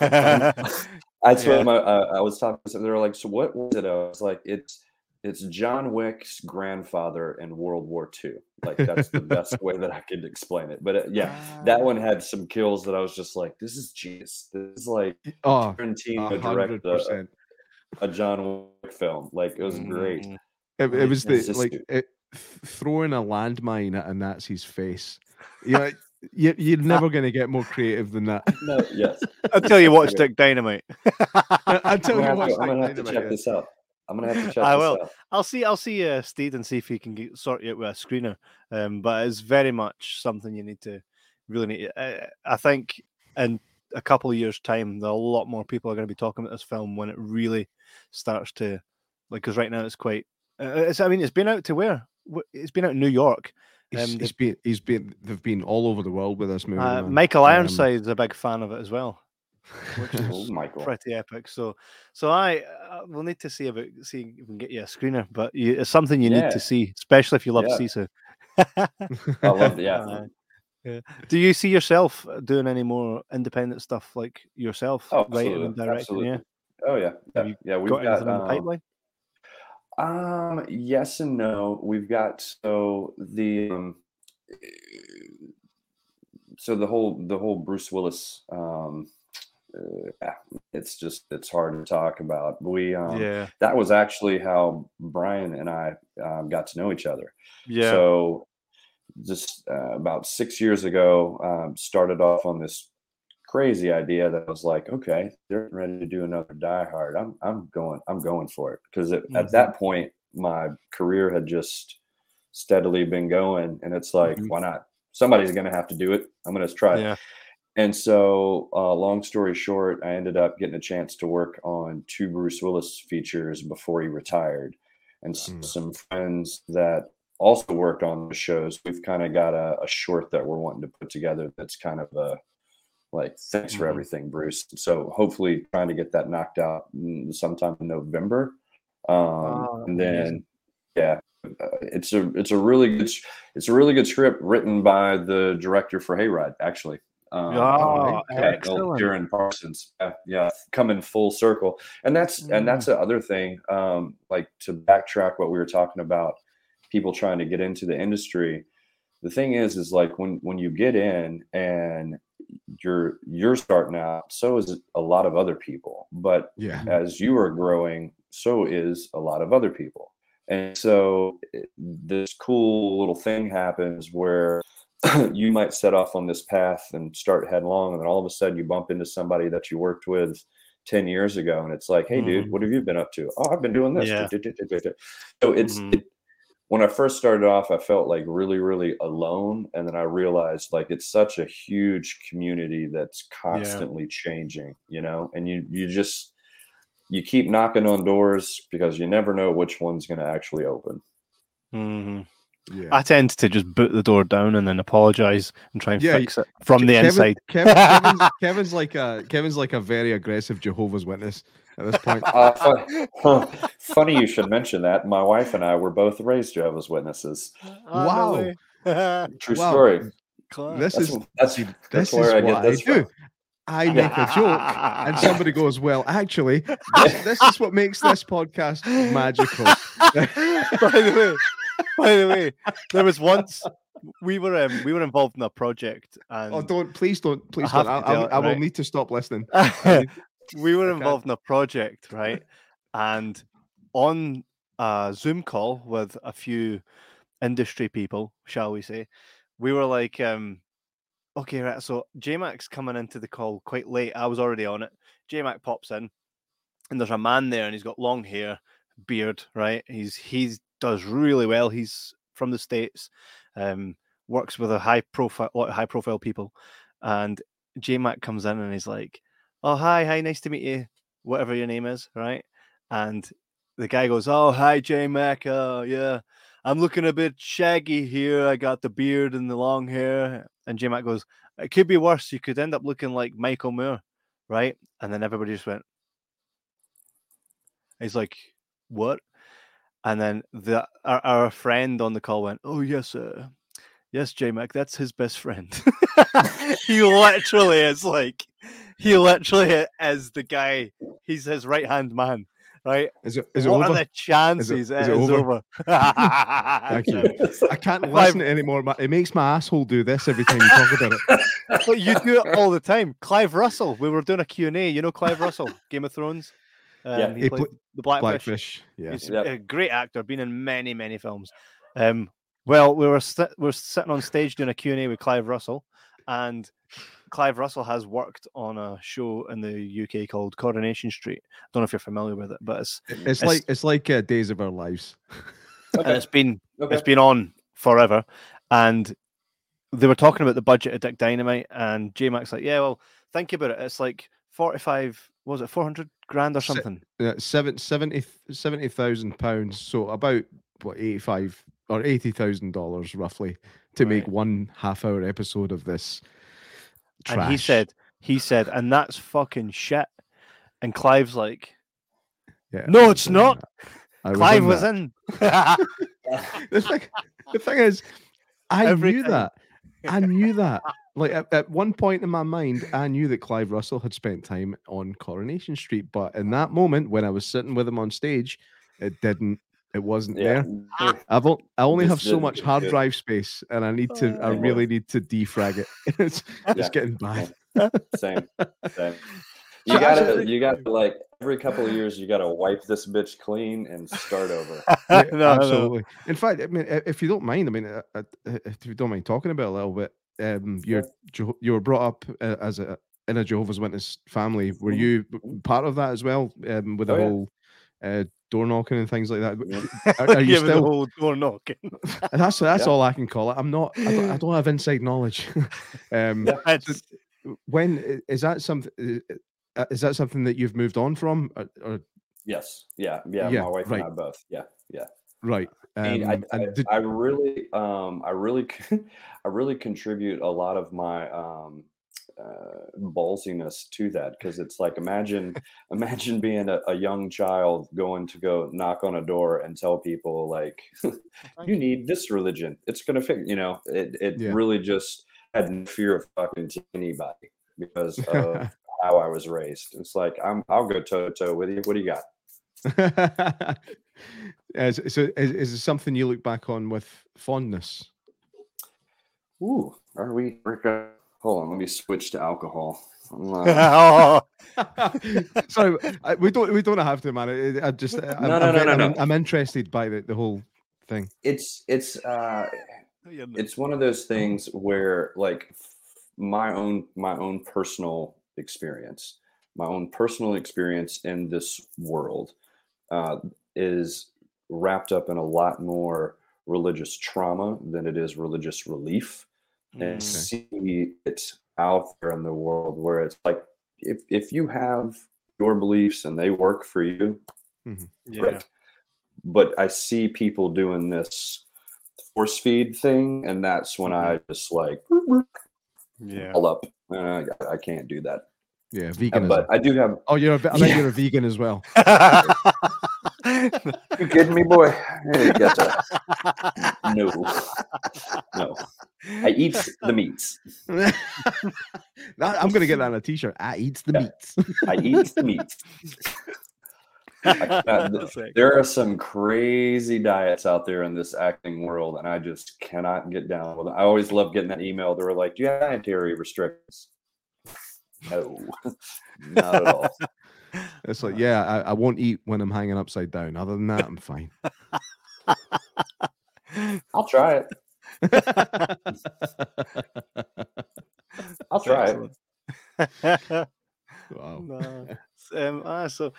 That's (laughs) yeah. what my, uh, I was talking to. They were like, "So what was it?" I was like, "It's it's John Wick's grandfather in World War II." Like that's the best way that I could explain it. But uh, yeah, that one had some kills that I was just like, "This is genius. This is like oh, Tarantino direct a, a, John Wick film. Like it was mm-hmm. great." It, it was the like it, throwing a landmine at a Nazi's face. You know, you, you're never (laughs) going to get more creative than that. No, yes. Until you watch (laughs) Dick Dynamite. Until you watch. I'm gonna have to check this out. I'm gonna have to check. I will. Out. I'll see. I'll see uh, Steed and see if he can get, sort it with a screener. Um, but it's very much something you need to really need. Uh, I think in a couple of years' time, there are a lot more people are going to be talking about this film when it really starts to like. Because right now it's quite. Uh, it's. I mean, it's been out to where it's been out in New York. Um, he's, he's been he's been they've been all over the world with this movie. Uh, Michael um, Ironside's um, a big fan of it as well, which is (laughs) oh, Michael. pretty epic. So so I uh, we'll need to see about see if we can get you a screener, but you, it's something you yeah. need to see, especially if you love yeah. Sisu. (laughs) I love it. Yeah. Uh, yeah. Do you see yourself doing any more independent stuff like yourself, oh, writing and directing? Absolutely. Yeah. Oh yeah, yeah. yeah we've got, got um, pipeline. Um, yes and no. We've got so the um, so the whole the whole Bruce Willis um uh, it's just it's hard to talk about. We um, yeah, that was actually how Brian and I um, got to know each other. Yeah. So just uh, about six years ago, um, started off on this crazy idea that was like, okay, they're ready to do another Die Hard. I'm I'm going I'm going for it because mm-hmm. at that point my career had just steadily been going, and it's like, mm-hmm. why not? Somebody's going to have to do it. I'm going to try. Yeah. And so, uh, long story short, I ended up getting a chance to work on two Bruce Willis features before he retired, and mm. some friends that also worked on the shows. We've kind of got a, a, short that we're wanting to put together. That's kind of a like thanks for mm-hmm. everything bruce so hopefully trying to get that knocked out sometime in november um and then amazing. yeah uh, it's a it's a really good it's a really good script written by the director for hayride actually um, oh, excellent. Terron Parsons, yeah, yeah, coming full circle, and that's mm. and that's the other thing. Um, like to backtrack what we were talking about, people trying to get into the industry. The thing is, is like when when you get in and you're you're starting out so is a lot of other people but yeah as you are growing so is a lot of other people and so this cool little thing happens where (clears throat) you might set off on this path and start headlong and then all of a sudden you bump into somebody that you worked with 10 years ago and it's like hey mm-hmm. dude what have you been up to oh i've been doing this yeah. so it's mm-hmm. it, when I first started off, I felt like really, really alone. And then I realized like it's such a huge community that's constantly yeah. changing, you know, and you, you just, you keep knocking on doors because you never know which one's going to actually open. Mm-hmm. Yeah. I tend to just boot the door down and then apologize and try and yeah, fix it from the Kevin, inside. Kevin, (laughs) Kevin's, Kevin's, like a Kevin's like a very aggressive Jehovah's Witness at this point. (laughs) Uh, funny you should mention that. My wife and I were both raised Jehovah's Witnesses. Oh, wow, (laughs) true wow. story. This is that's, that's, that's where I get this I do. I make a joke, and somebody goes, "Well, actually, this, this is what makes this podcast magical." By the way, (laughs) by the way, there was once we were um, we were involved in a project, and oh, don't please don't please I don't. I, I, it, I, will right? need to stop listening. (laughs) we were involved in a project, right? And on a Zoom call with a few industry people, shall we say, we were like, um, okay, right. So JMac's coming into the call quite late. I was already on it. JMac pops in, and there's a man there, and he's got long hair, beard, right? He's he's does really well. He's from the states, um, works with a high profile, lot of high profile people, and J Mac comes in and he's like, "Oh hi, hi, nice to meet you, whatever your name is, right?" And the guy goes, "Oh hi, JMac, oh yeah." I'm looking a bit shaggy here. I got the beard and the long hair. And J Mac goes, It could be worse. You could end up looking like Michael Moore, right? And then everybody just went, He's like, What? And then the our, our friend on the call went, "Oh yes, uh, yes, J Mac, that's his best friend." (laughs) he literally is like, he literally is the guy. He's his right hand man, right? Is it? Is it what over? are the chances? Is it, is it, it over? over. (laughs) Thank you. I can't listen anymore. It makes my asshole do this every time you talk about it. But you do it all the time. Clive Russell. We were doing a Q and A. You know Clive Russell, Game of Thrones. Um, yeah, he, played the Blackfish. Blackfish. Yeah, he's yep. a great actor. Been in many, many films. Um, well, we were st- we are sitting on stage doing a Q and A with Clive Russell, and Clive Russell has worked on a show in the UK called Coronation Street. I don't know if you're familiar with it, but it's it's, it's like it's like uh, Days of Our Lives, okay. and it's been okay. it's been on forever. And they were talking about the budget of Dick Dynamite, and J Mac's like, "Yeah, well, think about it. It's like 45 was it 400 grand or something yeah, seven, 70 70,000 pounds so about what 85 or 80,000 dollars roughly to right. make one half hour episode of this trash. and he said he said and that's fucking shit and Clive's like yeah, no it's not I Clive was in, was (laughs) in. (laughs) the, thing, the thing is I Everything. knew that I knew that (laughs) like at, at, one point in my mind, I knew that Clive Russell had spent time on Coronation Street, but in that moment when I was sitting with him on stage, it didn't. It wasn't yeah. there. I've I only have so much hard drive space, and I need to. I really need to defrag it. (laughs) it's yeah. just getting bad. Same. Same. You gotta, you gotta like every couple of years, you gotta wipe this bitch clean and start over. (laughs) Yeah, no, absolutely. No. In fact, I mean, if you don't mind, I mean, uh, uh, if you don't mind talking about it a little bit, um, you're you were brought up uh, as a in a Jehovah's Witness family. Were mm-hmm. you part of that as well? Um, with the oh, whole uh, door knocking and things like that. (laughs) (laughs) Are, are you yeah, still the whole door knocking? (laughs) that's that's yeah. all I can call it. I'm not. I don't, I don't have inside knowledge. um, yeah, so when is that something? Is that something that you've moved on from? Or, or... Yes. Yeah. Yeah. My wife right. and I both. Yeah. Yeah. Right. Um, I, I, did... I, really, um, I really, (laughs) I really contribute a lot of my um, uh, ballsiness to that because it's like imagine, (laughs) imagine being a, a, young child going to go knock on a door and tell people like, (laughs) you need this religion. It's gonna fit. You know, it it yeah. really just had no fear of talking to anybody because of how I was raised. It's like I'm, I'll go toe to toe with you. What do you got? Is, so is, is it something you look back on with fondness? Ooh, are we? Hold on, let me switch to alcohol. Uh... (laughs) (laughs) Sorry, we don't we don't have to, man. I, I just I, no, I'm, no, no, I'm, no, I'm, I'm interested by the, the whole thing. It's it's uh, it's one of those things where like my own my own personal experience, my own personal experience in this world uh, is wrapped up in a lot more religious trauma than it is religious relief. And Mm. Okay. see it out there in the world where it's like if if you have your beliefs and they work for you, Yeah. great. But I see people doing this force feed thing, and that's when I just like Yeah. all up. Uh, I can't do that. Yeah, vegan. But I do have. oh, you're a, ve- I bet Yeah. you're a vegan as well. (laughs) (laughs) You kidding me, boy? Hey, you (laughs) No, no. I eat the meats. That- I'm gonna get that on a t-shirt. I eats the Yeah. meats. I eat the meats. I- uh, (laughs) th- Sick. there are some crazy diets out there in this acting world, and I just cannot get down with them. I always love getting that email. They were like, "Do you have dietary restrictions?" No, (laughs) not at all. It's like, yeah, I, I won't eat when I'm hanging upside down. Other than that, I'm fine. I'll try it. I'll try it. (laughs) Wow. no. Um, ah, so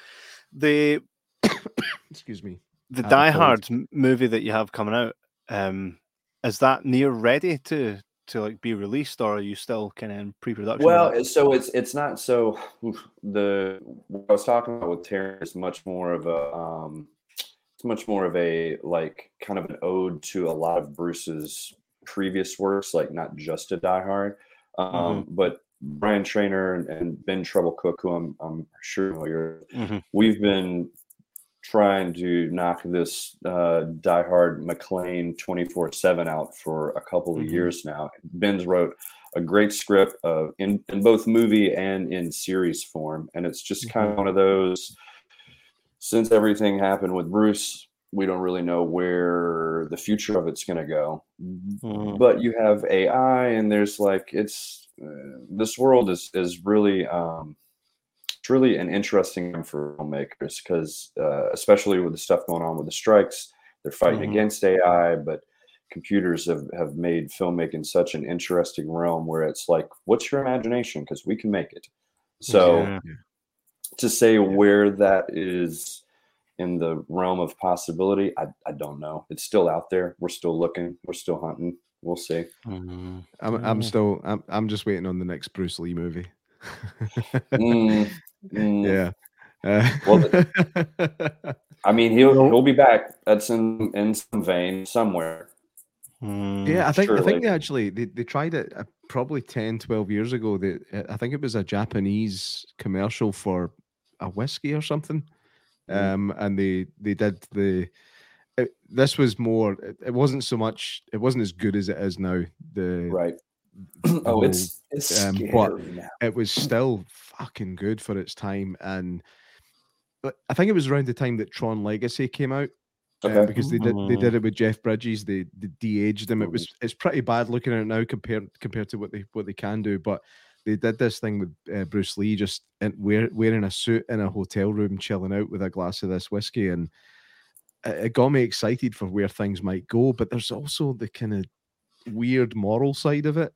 the (coughs) Excuse me. the Die. Hard movie that you have coming out, um, is that near ready to to like be released, or are you still kind of in pre-production? Well, so it's it's not so oof, the what I was talking about with Terry is much more of a um it's much more of a like kind of an ode to a lot of Bruce's previous works, like not just a Die Hard, um, but Brian Trainer and, and Ben Trouble Cook, who I'm I'm sure familiar, Mhm. we've been trying to knock this uh, Die Hard McClane 24 7 out for a couple of Mhm. years now. Ben's wrote a great script uh, in, in both movie and in series form. And it's just kind of one of those, since everything happened with Bruce, we don't really know where the future of it's going to go. Mhm. But you have AI, and there's like, it's uh, this world is, is really, um, it's really an interesting time for filmmakers because, uh, especially with the stuff going on with the strikes, they're fighting Mhm. against AI, but computers have, have made filmmaking such an interesting realm where it's like, what's your imagination? Because we can make it. So Yeah. to say where that is in the realm of possibility, I, I don't know. It's still out there. We're still looking. We're still hunting. We'll see. Mhm. I'm, I'm still, I'm, I'm just waiting on the next Bruce Lee movie. (laughs) Mm, mm. yeah. Uh, Well, (laughs) I mean, he'll he'll be back. That's in in some vein somewhere. Mm. yeah, I think I think they actually they, they tried it uh, probably 10, 12 years ago. They, uh, I think it was a Japanese commercial for a whiskey or something. Mm. Um, and they they did the. It, this was more. It, it wasn't so much. It wasn't as good as it is now. The Right. The (clears throat) oh, whole- it's it's um, scary but- now. it was still fucking good for its time and but I think it was around the time that Tron Legacy came out uh, Okay. because they did they did it with Jeff Bridges they, they de-aged him it was it's pretty bad looking at it now compared compared to what they what they can do but they did this thing with uh, Bruce Lee just in, wear, wearing a suit in a hotel room chilling out with a glass of this whiskey and it, it got me excited for where things might go but there's also the kind of weird moral side of it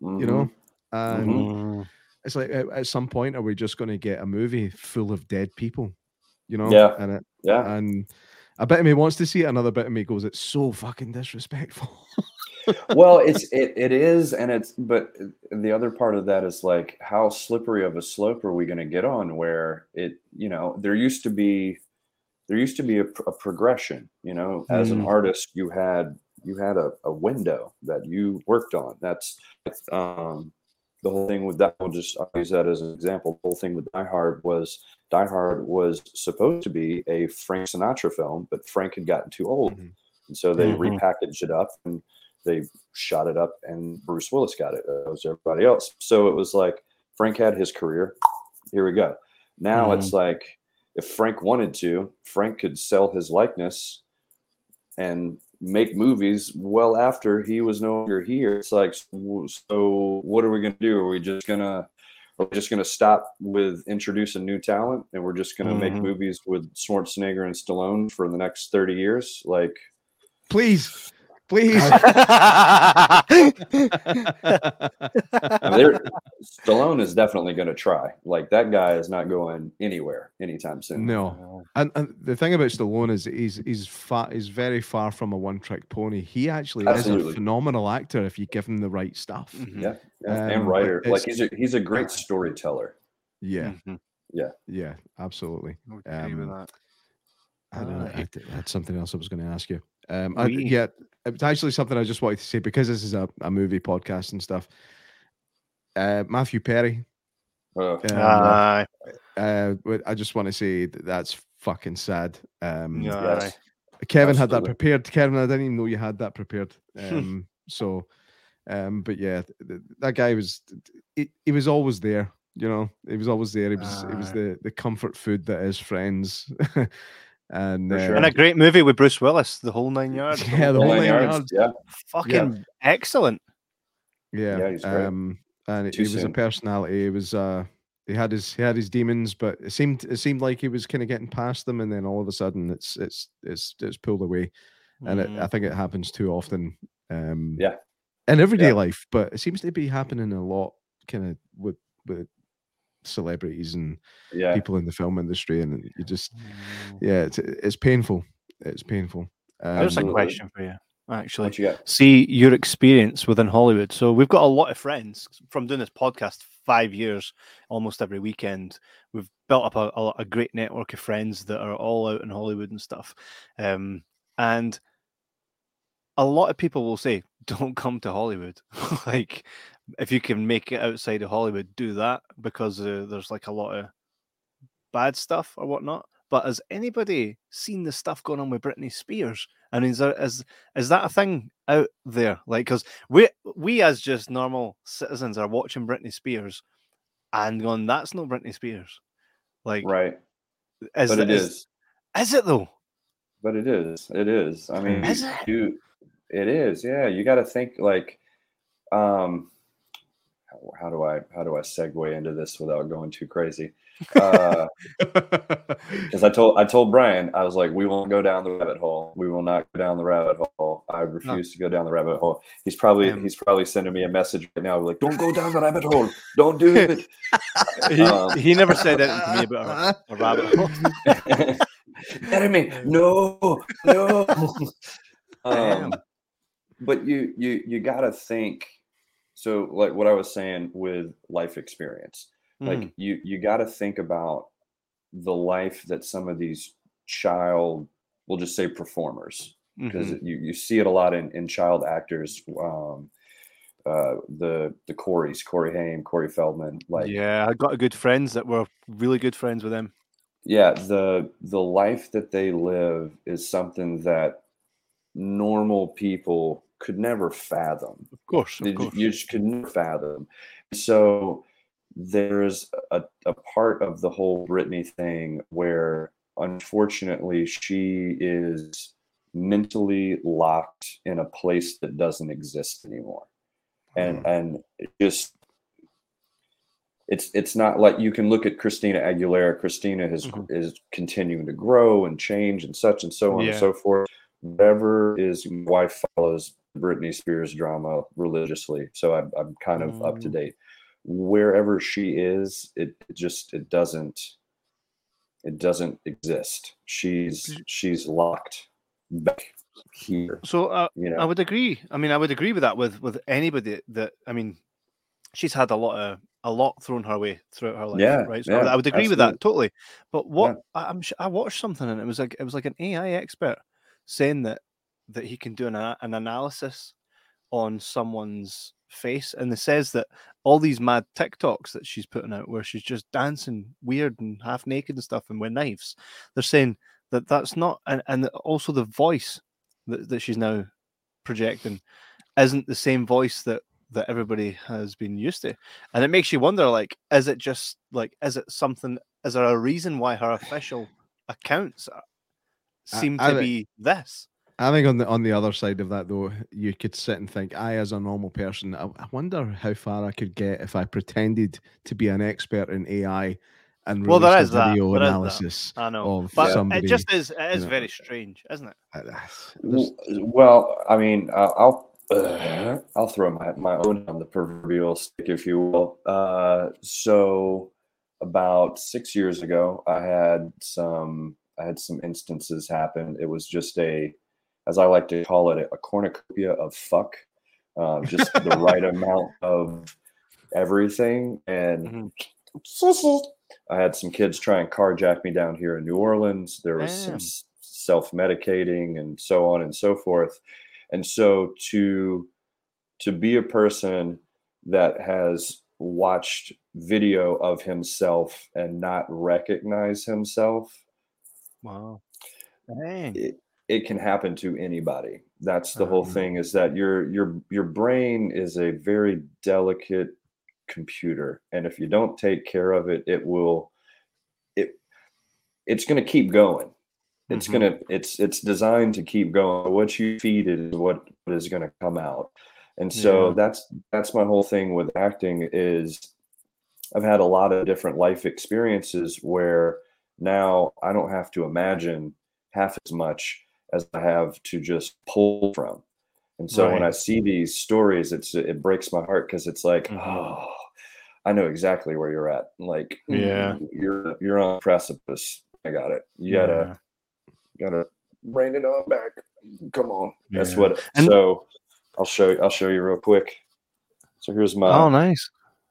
you know and Mm. it's like at, at some point are we just going to get a movie full of dead people you know Yeah. and it. Yeah. and a bit of me wants to see it another bit of me goes it's so fucking disrespectful (laughs) well, it's it, it is, and it's but the other part of that is like how slippery of a slope are we going to get on? Where it you know there used to be there used to be a, a progression. You know, as an Mm. artist, you had you had a, a window that you worked on. That's um, the whole thing with that. I'll just I'll use that as an example. The whole thing with Die Hard was Die Hard was supposed to be a Frank Sinatra film, but Frank had gotten too old, Mhm. and so they Mhm. repackaged it up and they shot it up, and Bruce Willis got it. It was everybody else. So it was like Frank had his career. Here we go. Now it's like if Frank wanted to, Frank could sell his likeness and make movies well after he was no longer here. It's like, so what are we going to do? Are we just going to we're we just going to stop with introducing new talent and we're just going to make Mhm. movies with Schwarzenegger and Stallone for the next 30 years? Like, please please (laughs) there, Stallone is definitely going to try. Like that guy is not going anywhere anytime soon. No, and, and the thing about Stallone is he's he's far he's very far from a one trick pony. He actually Absolutely. is a phenomenal actor if you give him the right stuff. Mm-hmm. Yeah, yeah. Um, and writer. Like he's a he's a great storyteller. Yeah, mm-hmm. yeah, yeah, absolutely. Okay um, I don't know. Uh, I, had something else I was going to ask you. Um, I, yeah, it's actually something I just wanted to say because this is a, a movie podcast and stuff. Uh, Matthew Perry. Uh, um, uh, uh, I just want to say that that's fucking sad. Um, yes. Kevin Absolutely. had that prepared. Kevin, I didn't even know you had that prepared. (laughs) Um, so, um, but yeah, th- that guy was he, he was always there. You know, he was always there. He was uh, he was the the comfort food that is friends. (laughs) and uh, sure. and a great movie with Bruce Willis, the whole nine yards. Yeah, the whole nine, yards. yards. Yeah, fucking yeah. excellent. Yeah, yeah um, and he was a personality. He was uh, he had his he had his demons, but it seemed it seemed like he was kind of getting past them, and then all of a sudden it's it's it's it's pulled away, and mm. it, I mm. think it happens too often. Um, yeah, in everyday yeah. life, but it seems to be happening a lot, kind of with with celebrities and yeah. people in the film industry, and you just, mm. yeah, it's it's painful. It's painful. Um, There's a question for you, actually. You See your experience within Hollywood. So we've got a lot of friends from doing this podcast five years, almost every weekend. We've built up a, a, a great network of friends that are all out in Hollywood and stuff. Um, and a lot of people will say, "Don't come to Hollywood." (laughs) like if you can make it outside of Hollywood, do that because uh, there's like a lot of bad stuff or whatnot. But has anybody seen the stuff going on with Britney Spears? I mean, is there, is is that a thing out there? Like, because we we as just normal citizens are watching Britney Spears and going, "That's not Britney Spears." Like, right? Is, but it is, is. Is it though? But it is. It is. I mean, is it? You, it is. Yeah. You got to think like, um, how do I how do I segue into this without going too crazy? Because (laughs) uh, I told I told Brian I was like, we won't go down the rabbit hole. We will not go down the rabbit hole. I refuse to go down the rabbit hole. He's probably Damn. he's probably sending me a message right now like, don't go down the rabbit hole. Don't do it. (laughs) he, um, he never said that to me about a, a rabbit hole. (laughs) Enemy, no, no. Um, but you you you got to think so like what i was saying with life experience mm. like you you got to think about the life that some of these child we'll just say performers because mm-hmm. you, you see it a lot in, in child actors um, uh, the the Corys, Corey Haim, Corey Feldman. Like, yeah, I got good friends that were really good friends with them. Yeah, the the life that they live is something that normal people could never fathom. Of course, of course. you just could never fathom. So there's a, a part of the whole Britney thing where unfortunately she is mentally locked in a place that doesn't exist anymore. And mm. and it just it's it's not like you can look at Christina Aguilera. Christina has mm-hmm. is continuing to grow and change and such and so on yeah. and so forth. Whatever is wife follows Britney Spears drama religiously, so I'm, I'm kind of mm. up to mm. date. Wherever she is, it, it just it doesn't it doesn't exist. She's she's locked back here. So uh, you know? I would agree. I mean, I would agree with that with with anybody that I mean, she's had a lot of a lot thrown her way throughout her life. Yeah, right. So yeah, I would agree absolutely. with that totally. But what yeah. I, am I watched something and it was like it was like an AI expert saying that that he can do an, an analysis on someone's face and it says that all these mad TikToks that she's putting out where she's just dancing weird and half naked and stuff and with knives they're saying that that's not and, and also the voice that, that she's now projecting isn't the same voice that that everybody has been used to. And it makes you wonder like is it just like is it something is there a reason why her official accounts uh, seem I, I, to be this I think on the on the other side of that though, you could sit and think, I as a normal person, I, I wonder how far I could get if I pretended to be an expert in AI and well, there is that. There analysis is that. I know, but somebody, it just is. It is know, very strange, isn't it? Well, I mean, I'll Uh, I'll throw my, my own on the proverbial stick, if you will. Uh, so about six years ago, I had some I had some instances happen. It was just a, as I like to call it, a, cornucopia of fuck, uh, just the (laughs) right amount of everything. And mm-hmm. I had some kids try and carjack me down here in New Orleans. There was Damn. some self medicating and so on and so forth. And so to to be a person that has watched video of himself and not recognize himself. Wow. Dang. It, it can happen to anybody. That's the whole thing is that your your your brain is a very delicate computer and if you don't take care of it it will it it's going to keep going. It's mm-hmm. going to it's it's designed to keep going. What you feed it is what is going to come out. And so yeah. that's that's my whole thing with acting is I've had a lot of different life experiences where now I don't have to imagine half as much as I have to just pull from. And so right. when I see these stories, it's it breaks my heart because it's like, mm-hmm. oh, I know exactly where you're at. Like, yeah, you're you're on precipice. I got it. You gotta yeah. gotta rein it on back. Come on. Yeah. That's what. And, so I'll show you. I'll show you real quick. So here's my. Oh, nice.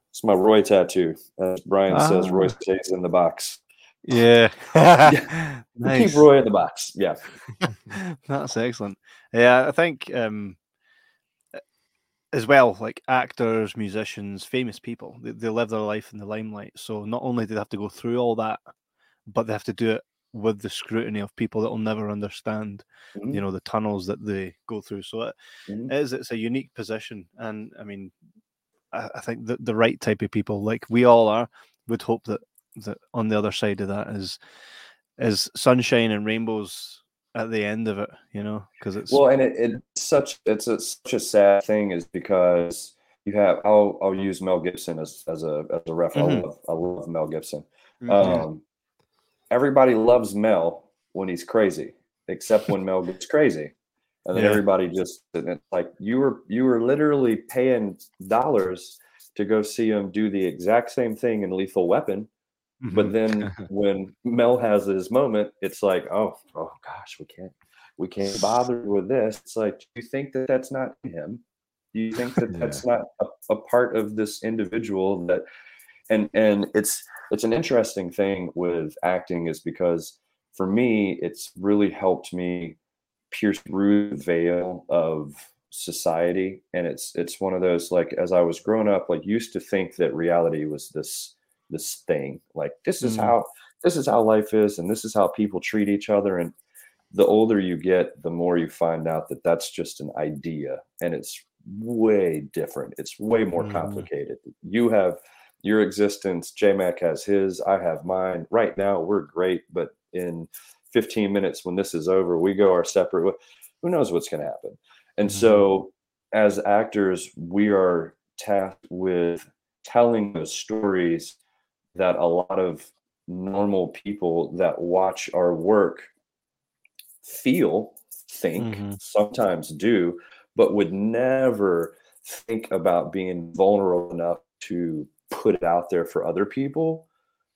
It's my Roy tattoo. As Brian ah. says, Roy stays in the box. Yeah. (laughs) yeah. (laughs) nice. Keep Roy in the box. Yeah. (laughs) That's excellent. Yeah, I think um, as well, like actors, musicians, famous people, they, they live their life in the limelight. So not only do they have to go through all that, but they have to do it with the scrutiny of people that will never understand, mm-hmm. you know, the tunnels that they go through. So it mm-hmm. is it's a unique position, and I mean, I, I think that the right type of people, like we all are, would hope that that on the other side of that is is sunshine and rainbows at the end of it, you know, because it's well, and it, it's such it's a, such a sad thing is because you have I'll I'll use Mel Gibson as as a as a reference. Mm-hmm. I, love, I love Mel Gibson. Mm-hmm. Um, everybody loves Mel when he's crazy, except when Mel gets crazy. And then yeah. everybody just it's like you were you were literally paying dollars to go see him do the exact same thing in Lethal Weapon. Mm-hmm. But then (laughs) when Mel has his moment, it's like, oh, oh gosh, we can't, we can't bother with this. It's like, do you think that that's not him? Do you think that that's not a, a part of this individual that, and and it's it's an interesting thing with acting is because for me, it's really helped me pierce through the veil of society. And it's it's one of those like as I was growing up, like used to think that reality was this this thing. Like this is mm how this is how life is, and this is how people treat each other. And the older you get, the more you find out that that's just an idea, and it's way different. It's way more mm complicated. You have your existence. JMac has his. I have mine. Right now, we're great, but in 15 minutes, when this is over, we go our separate. Who knows what's going to happen? And mm-hmm. so, as actors, we are tasked with telling those stories that a lot of normal people that watch our work feel, think, mm-hmm. sometimes do, but would never think about being vulnerable enough to put it out there for other people.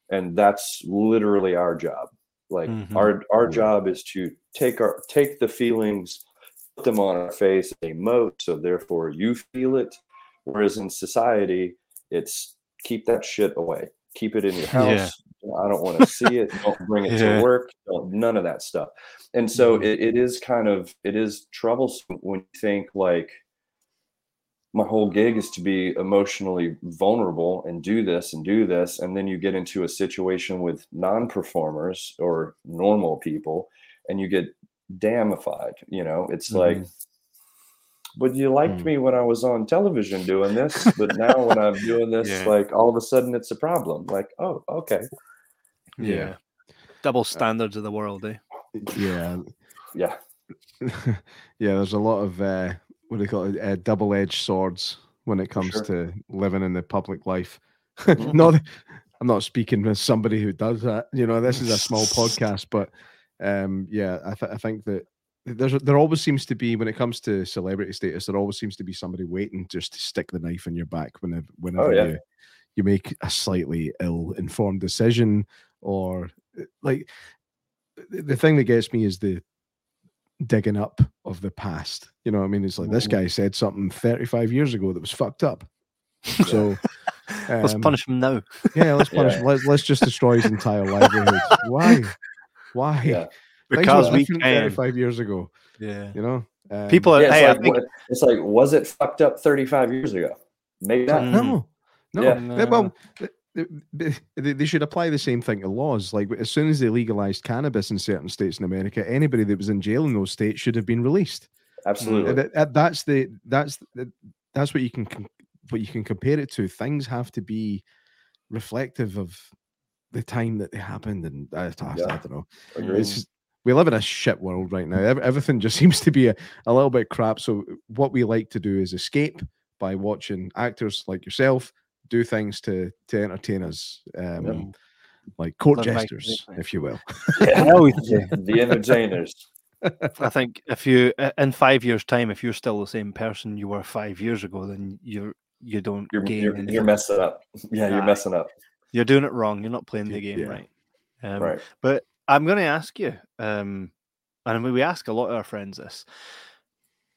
And that's literally our job. Like mm-hmm. our our job is to take our take the feelings put them on our face emote so therefore you feel it. Whereas in society it's keep that shit away keep it in your house yeah. i don't want to see it (laughs) don't bring it yeah. to work don't, none of that stuff and so mm-hmm. it, it is kind of it is troublesome when you think like my whole gig is to be emotionally vulnerable and do this and do this and then you get into a situation with non-performers or normal people and you get damified you know it's mm-hmm. like but you liked mm. me when i was on television doing this but now when i'm doing (laughs) this yeah. like all of a sudden it's a problem like oh okay yeah, yeah. double standards of the world eh yeah yeah (laughs) yeah there's a lot of uh what do they call it? Uh, double-edged swords when it comes sure. to living in the public life. Mm-hmm. (laughs) not, I'm not speaking as somebody who does that. You know, this is a small podcast, but um, yeah, I, th- I think that there's there always seems to be when it comes to celebrity status, there always seems to be somebody waiting just to stick the knife in your back whenever whenever oh, yeah. you you make a slightly ill-informed decision or uh, like the thing that gets me is the digging up of the past. You know what I mean? It's like this guy said something 35 years ago that was fucked up. So (laughs) um, let's punish him now. yeah, let's (laughs) punish. Yeah. Let, us just destroy his entire livelihood. (laughs) Why? Why? Yeah. Because we can. 35 years ago. Yeah. You know, um, people are. Yeah, hey, like, think... it's like, was it fucked up 35 years ago? Maybe not. No, no. Yeah. no. Well, they, they should apply the same thing to laws. Like as soon as they legalized cannabis in certain states in America, anybody that was in jail in those states should have been released. Absolutely. That, that's the that's that's what you can what you can compare it to. Things have to be reflective of the time that they happened, and I, I, yeah. I don't know. It's Just, we live in a shit world right now. Everything just (laughs) seems to be a, a little bit crap. So what we like to do is escape by watching actors like yourself do things to to entertain us, um, yeah. like court jesters, if you will. Yeah, (laughs) the entertainers. I think if you in five years' time, if you're still the same person you were five years ago, then you're you don't you're, gain. You're, you're messing up. Yeah, you're messing up. You're doing it wrong. You're not playing the game yeah. right. Um, right. But I'm going to ask you, um, and we ask a lot of our friends this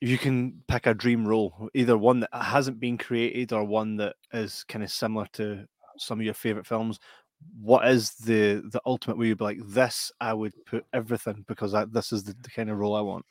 you can pick a dream role, either one that hasn't been created or one that is kind of similar to some of your favorite films. What is the the ultimate where you'd be like, this I would put everything because I, this is the, the, kind of role I want.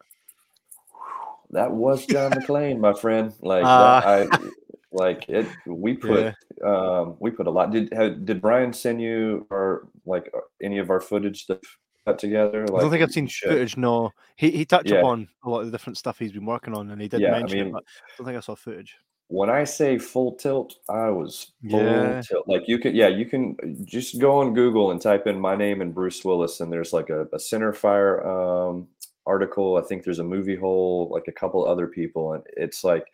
That was John McClane, my friend. Like uh, I (laughs) like it. We put yeah. um we put a lot. Did have, did Brian send you or like any of our footage that cut together? Like, I don't think I've seen footage. No, he he touched yeah. upon a lot of the different stuff he's been working on, and he did yeah, mention I mean, it, but I don't think I saw footage. When I say full tilt, I was full yeah. tilt. Like you can, yeah, you can just go on Google and type in my name and Bruce Willis, and there's like a, a Centerfire um, article. I think there's a movie hole, like a couple other people, and it's like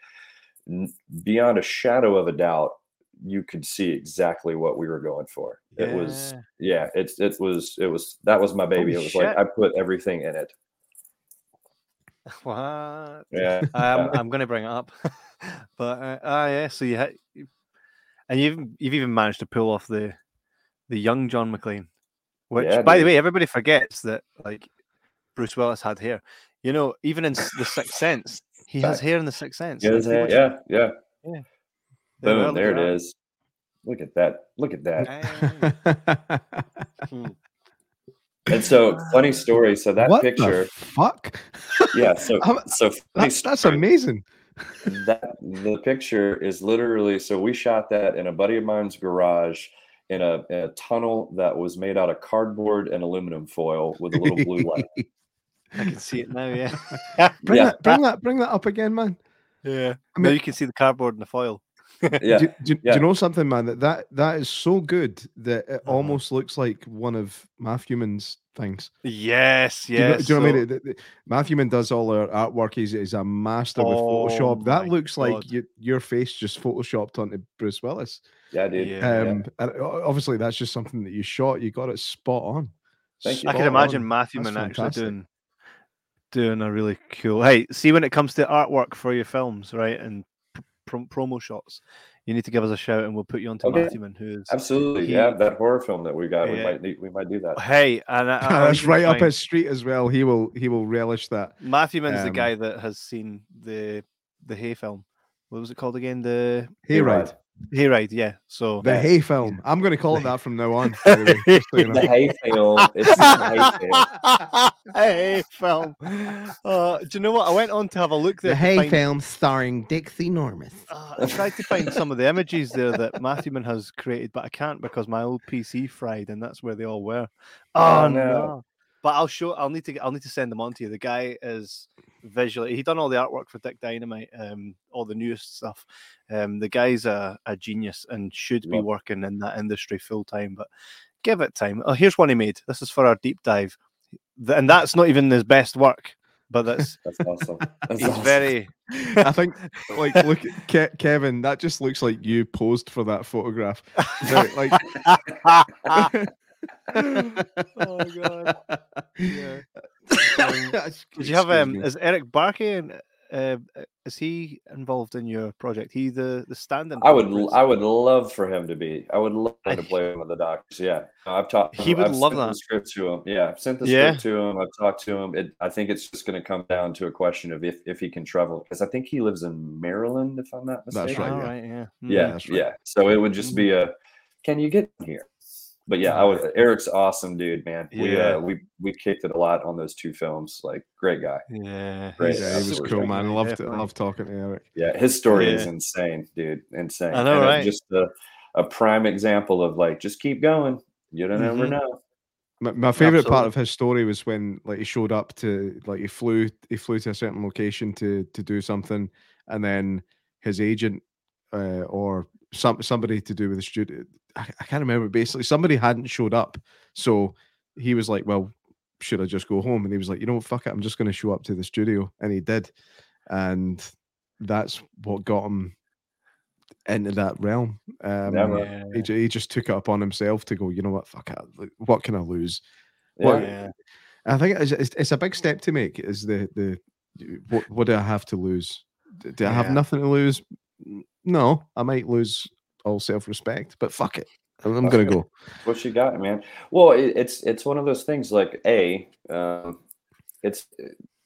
beyond a shadow of a doubt you could see exactly what we were going for. Yeah. It was yeah, it's it was it was that was my baby. Holy it was shit. like I put everything in it. (laughs) What? Yeah, um, (laughs) I'm going to bring it up, (laughs) but uh, ah, yeah. So you had, and you've you've even managed to pull off the the young John McClane, which, yeah, by dude. the way, everybody forgets that like Bruce Willis had hair. You know, even in the Sixth Sense, he has hair in the Sixth Sense. Yeah, yeah, yeah. yeah. Boom, there it is. Look at that. Look at that. (laughs) And so funny story. So that what picture fuck. Yeah, so (laughs) so that, that's amazing. that the picture is literally so we shot that in a buddy of mine's garage in a, in a tunnel that was made out of cardboard and aluminum foil with a little blue light. (laughs) I can see it now, yeah. (laughs) (laughs) bring yeah. that bring that bring that up again, man. Yeah. I mean, now you can see the cardboard and the foil (laughs) yeah. Do, do, yeah. do, you know something, man? That that that is so good that it uh-huh. almost looks like one of Matthew Man's things. Yes, yes. Do you know, do you know what I mean? The, the, does all our artwork. He's, he's a master oh, with Photoshop. That looks God. like you, your face just photoshopped onto Bruce Willis. Yeah, dude. Yeah, um, yeah. obviously that's just something that you shot. You got it spot on. Thank you. I can imagine on. Matthew Man actually doing doing a really cool. Hey, see when it comes to artwork for your films, right? And prom- promo shots, you need to give us a shout and we'll put you on to okay. Matthewman, who is absolutely he, yeah that horror film that we got. Yeah. We might need, we might do that. Hey, and I, (laughs) that's right up his street as well. He will he will relish that. Matthewman's um, the guy that has seen the the Hay film. What was it called again? The Hayride. Hayride, yeah. So the Hay film. I'm going to call it (laughs) that from now on. (laughs) the, Hay film. It's (laughs) the Hay film. Uh, do you know what? I went on to have a look there. The Hay find... film starring Dixie Normus. Uh, I tried to find some of the images there that Matthewman has created, but I can't because my old PC fried, and that's where they all were. Oh, oh no. no. But I'll show. I'll need to. I'll need to send them on to you. The guy is visually. He done all the artwork for Dick Dynamite, um, all the newest stuff. Um, the guy's a, a genius and should be working in that industry full time. But give it time. Oh, here's one he made. This is for our deep dive, and that's not even his best work. But (laughs) that's that's awesome. (laughs) That's he's awesome. very. (laughs) I think, like, look, Ke- Kevin. That just looks like you posed for that photograph. like. (laughs) oh god. Yeah. (laughs) Um, (laughs) did you have um? Is Eric Barkey uh, is he involved in your project? He the the stand-in. I would I would love for him to be. I would love to play with the doctors. Yeah, I've talked. He would I've love that. Script to him. Yeah, I've sent the yeah. script to him. I've talked to him. It, I think it's just going to come down to a question of if if he can travel because I think he lives in Maryland, if I'm not mistaken. That's right. Yeah, right, yeah, yeah, right. yeah. So it would just be mm-hmm. a, can you get here? But yeah, I was Eric's awesome dude, man. Yeah. We uh, we we kicked it a lot on those two films. Like great guy. Yeah, great. Yeah, he was cool, man. I loved it. Love talking to Eric. Yeah, his story yeah. is insane, dude. Insane. I know, and right? Just a, a prime example of like just keep going. You don't mm-hmm. ever know. My, my favorite Absolutely. part of his story was when like he showed up to like he flew he flew to a certain location to to do something, and then his agent uh, or some somebody to do with the studio I, I can't remember. Basically, somebody hadn't showed up, so he was like, "Well, should I just go home?" And he was like, "You know, fuck it, I'm just going to show up to the studio," and he did, and that's what got him into that realm. Um, yeah. he, he just took it upon himself to go. You know what? Fuck it. What can I lose? What, yeah. I think it's, it's, it's, a big step to make. Is the the what, what do I have to lose? Do I have nothing to lose? No, I might lose all self respect, but fuck it. I'm, I'm gonna go. What you got, man? Well, it, it's it's one of those things. Like a, um, it's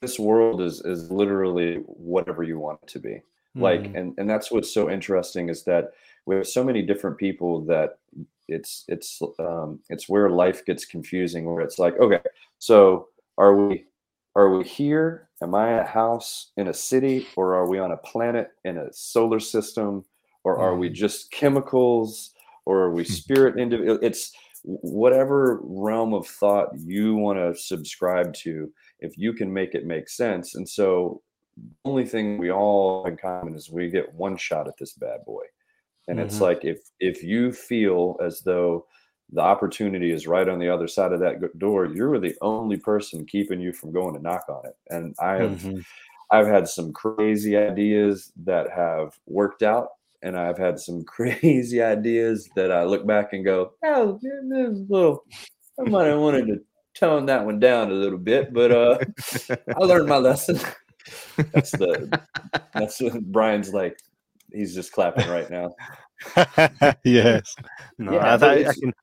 this world is is literally whatever you want it to be. Like, mm-hmm. and and that's what's so interesting is that we have so many different people that it's it's um, it's where life gets confusing. Where it's like, okay, so are we are we here? Am I a house in a city, or are we on a planet in a solar system? or are we mm. just chemicals or are we spirit individual it's whatever realm of thought you want to subscribe to if you can make it make sense and so the only thing we all in common is we get one shot at this bad boy and mm-hmm. it's like if if you feel as though the opportunity is right on the other side of that door you're the only person keeping you from going to knock on it and i have mm-hmm. i've had some crazy ideas that have worked out and I've had some (laughs) crazy ideas that I look back and go, oh, this little, I might have wanted to tone that one down a little bit, but uh, I learned my lesson. (laughs) that's the that's what Brian's like. He's just clapping right now. (laughs) yes. No, yeah, I, I can.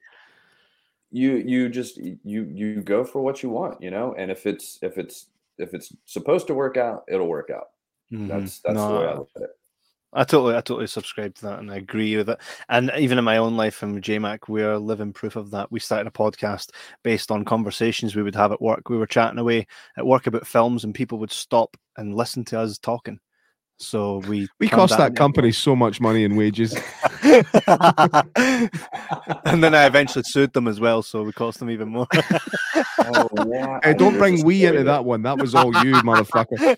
You you just you you go for what you want, you know, and if it's if it's if it's supposed to work out, it'll work out. Mm-hmm. That's that's no, the way I look at it. I totally, I totally subscribe to that, and I agree with it. And even in my own life, in JMac, we're living proof of that. We started a podcast based on conversations we would have at work. We were chatting away at work about films, and people would stop and listen to us talking. So we we cost that, that company so much money in wages, (laughs) and then I eventually sued them as well, so we cost them even more. (laughs) oh, yeah. (laughs) Hey, don't bring we into that one. That was all you, motherfucker.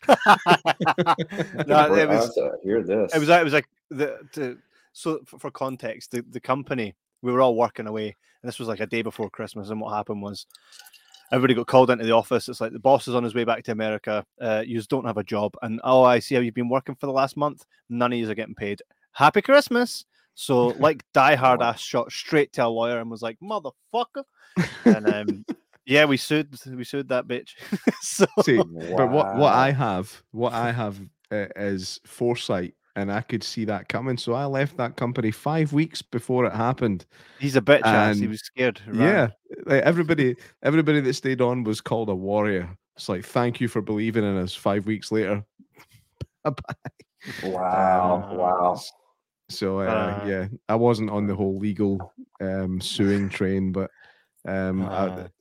no, it was. Hear this? It was. It was like the. To, so for, for context, the, the company we were all working away, and this was like a day before Christmas. And what happened was everybody got called into the office. It's like the boss is on his way back to America. Uh, you just don't have a job. And oh, I see how you've been working for the last month. None of you are getting paid. Happy Christmas. So, (laughs) like, die hard ass shot straight to a lawyer and was like, motherfucker. And um, (laughs) yeah, we sued. We sued that bitch. (laughs) so, see, wow. but what what I have, what I have uh, is foresight and I could see that coming. So I left that company five weeks before it happened. He's a bitch ass. He was scared. Right? Yeah, like everybody, everybody that stayed on was called a warrior. It's like thank you for believing in us. Five weeks later, (laughs) wow, um, wow. So uh, uh, yeah, I wasn't on the whole legal um, suing train, but um, uh,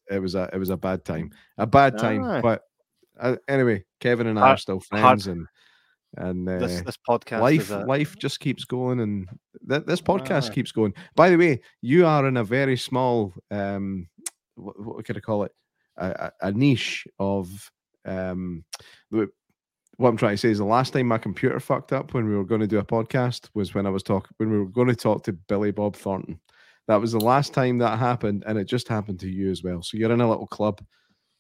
I, it was a it was a bad time, a bad time. But uh, anyway, Kevin and I are still friends, and and uh, this this podcast life a... life just keeps going and th- this podcast ah. keeps going. By the way you are in a very small um what, what could i call it? A, a niche of um what i'm trying to say is the last time my computer fucked up when we were going to do a podcast was when i was talking when we were going to talk to billy bob thornton. That was the last time that happened and it just happened to you as well. So you're in a little club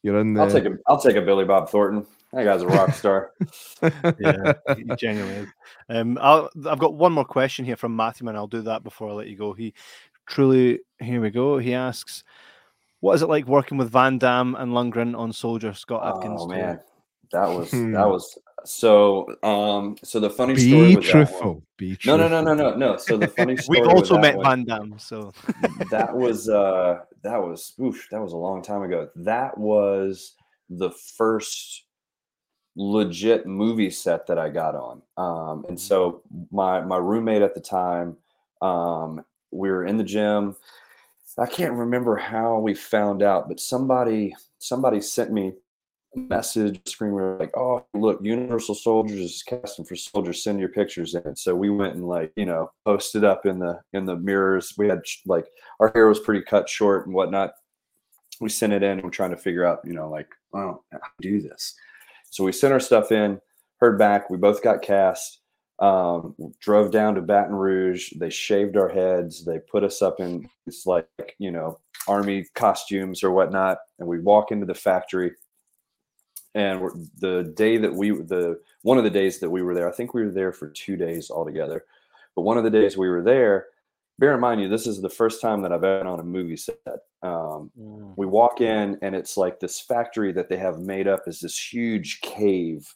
you're in the i'll take a i'll take a billy bob thornton that guy's a rock (laughs) star. yeah, he genuinely is. Um, i have got one more question here from Matthew, and I'll do that before I let you go. He truly, here we go. He asks, What is it like working with Van Damme and Lundgren on Soldier Scott Adkins? Oh man, that was that was so. Um, so the funny Be story. Be truthful. Be truthful. No, no, no, no, no, no. So the funny (laughs) story. We've also met one, Van Damme. So (laughs) that was uh that was oof, that was a long time ago. That was the first legit movie set that I got on. Um, and so my my roommate at the time, um, we were in the gym. I can't remember how we found out, but somebody somebody sent me message screen like, "Oh, look, Universal Soldiers is casting for soldiers. Send your pictures in." So we went and like you know posted up in the in the mirrors. We had like our hair was pretty cut short and whatnot. We sent it in and we're trying to figure out you know like, oh, how to do this. So we sent our stuff in, heard back. We both got cast. Um, drove down to Baton Rouge. They shaved our heads. They put us up in it's like you know army costumes or whatnot, and we walk into the factory. And the day that we the one of the days that we were there, I think we were there for two days altogether. But one of the days we were there, bear in mind you, this is the first time that I've been on a movie set. Um, mm. We walk in and it's like this factory that they have made up is this huge cave,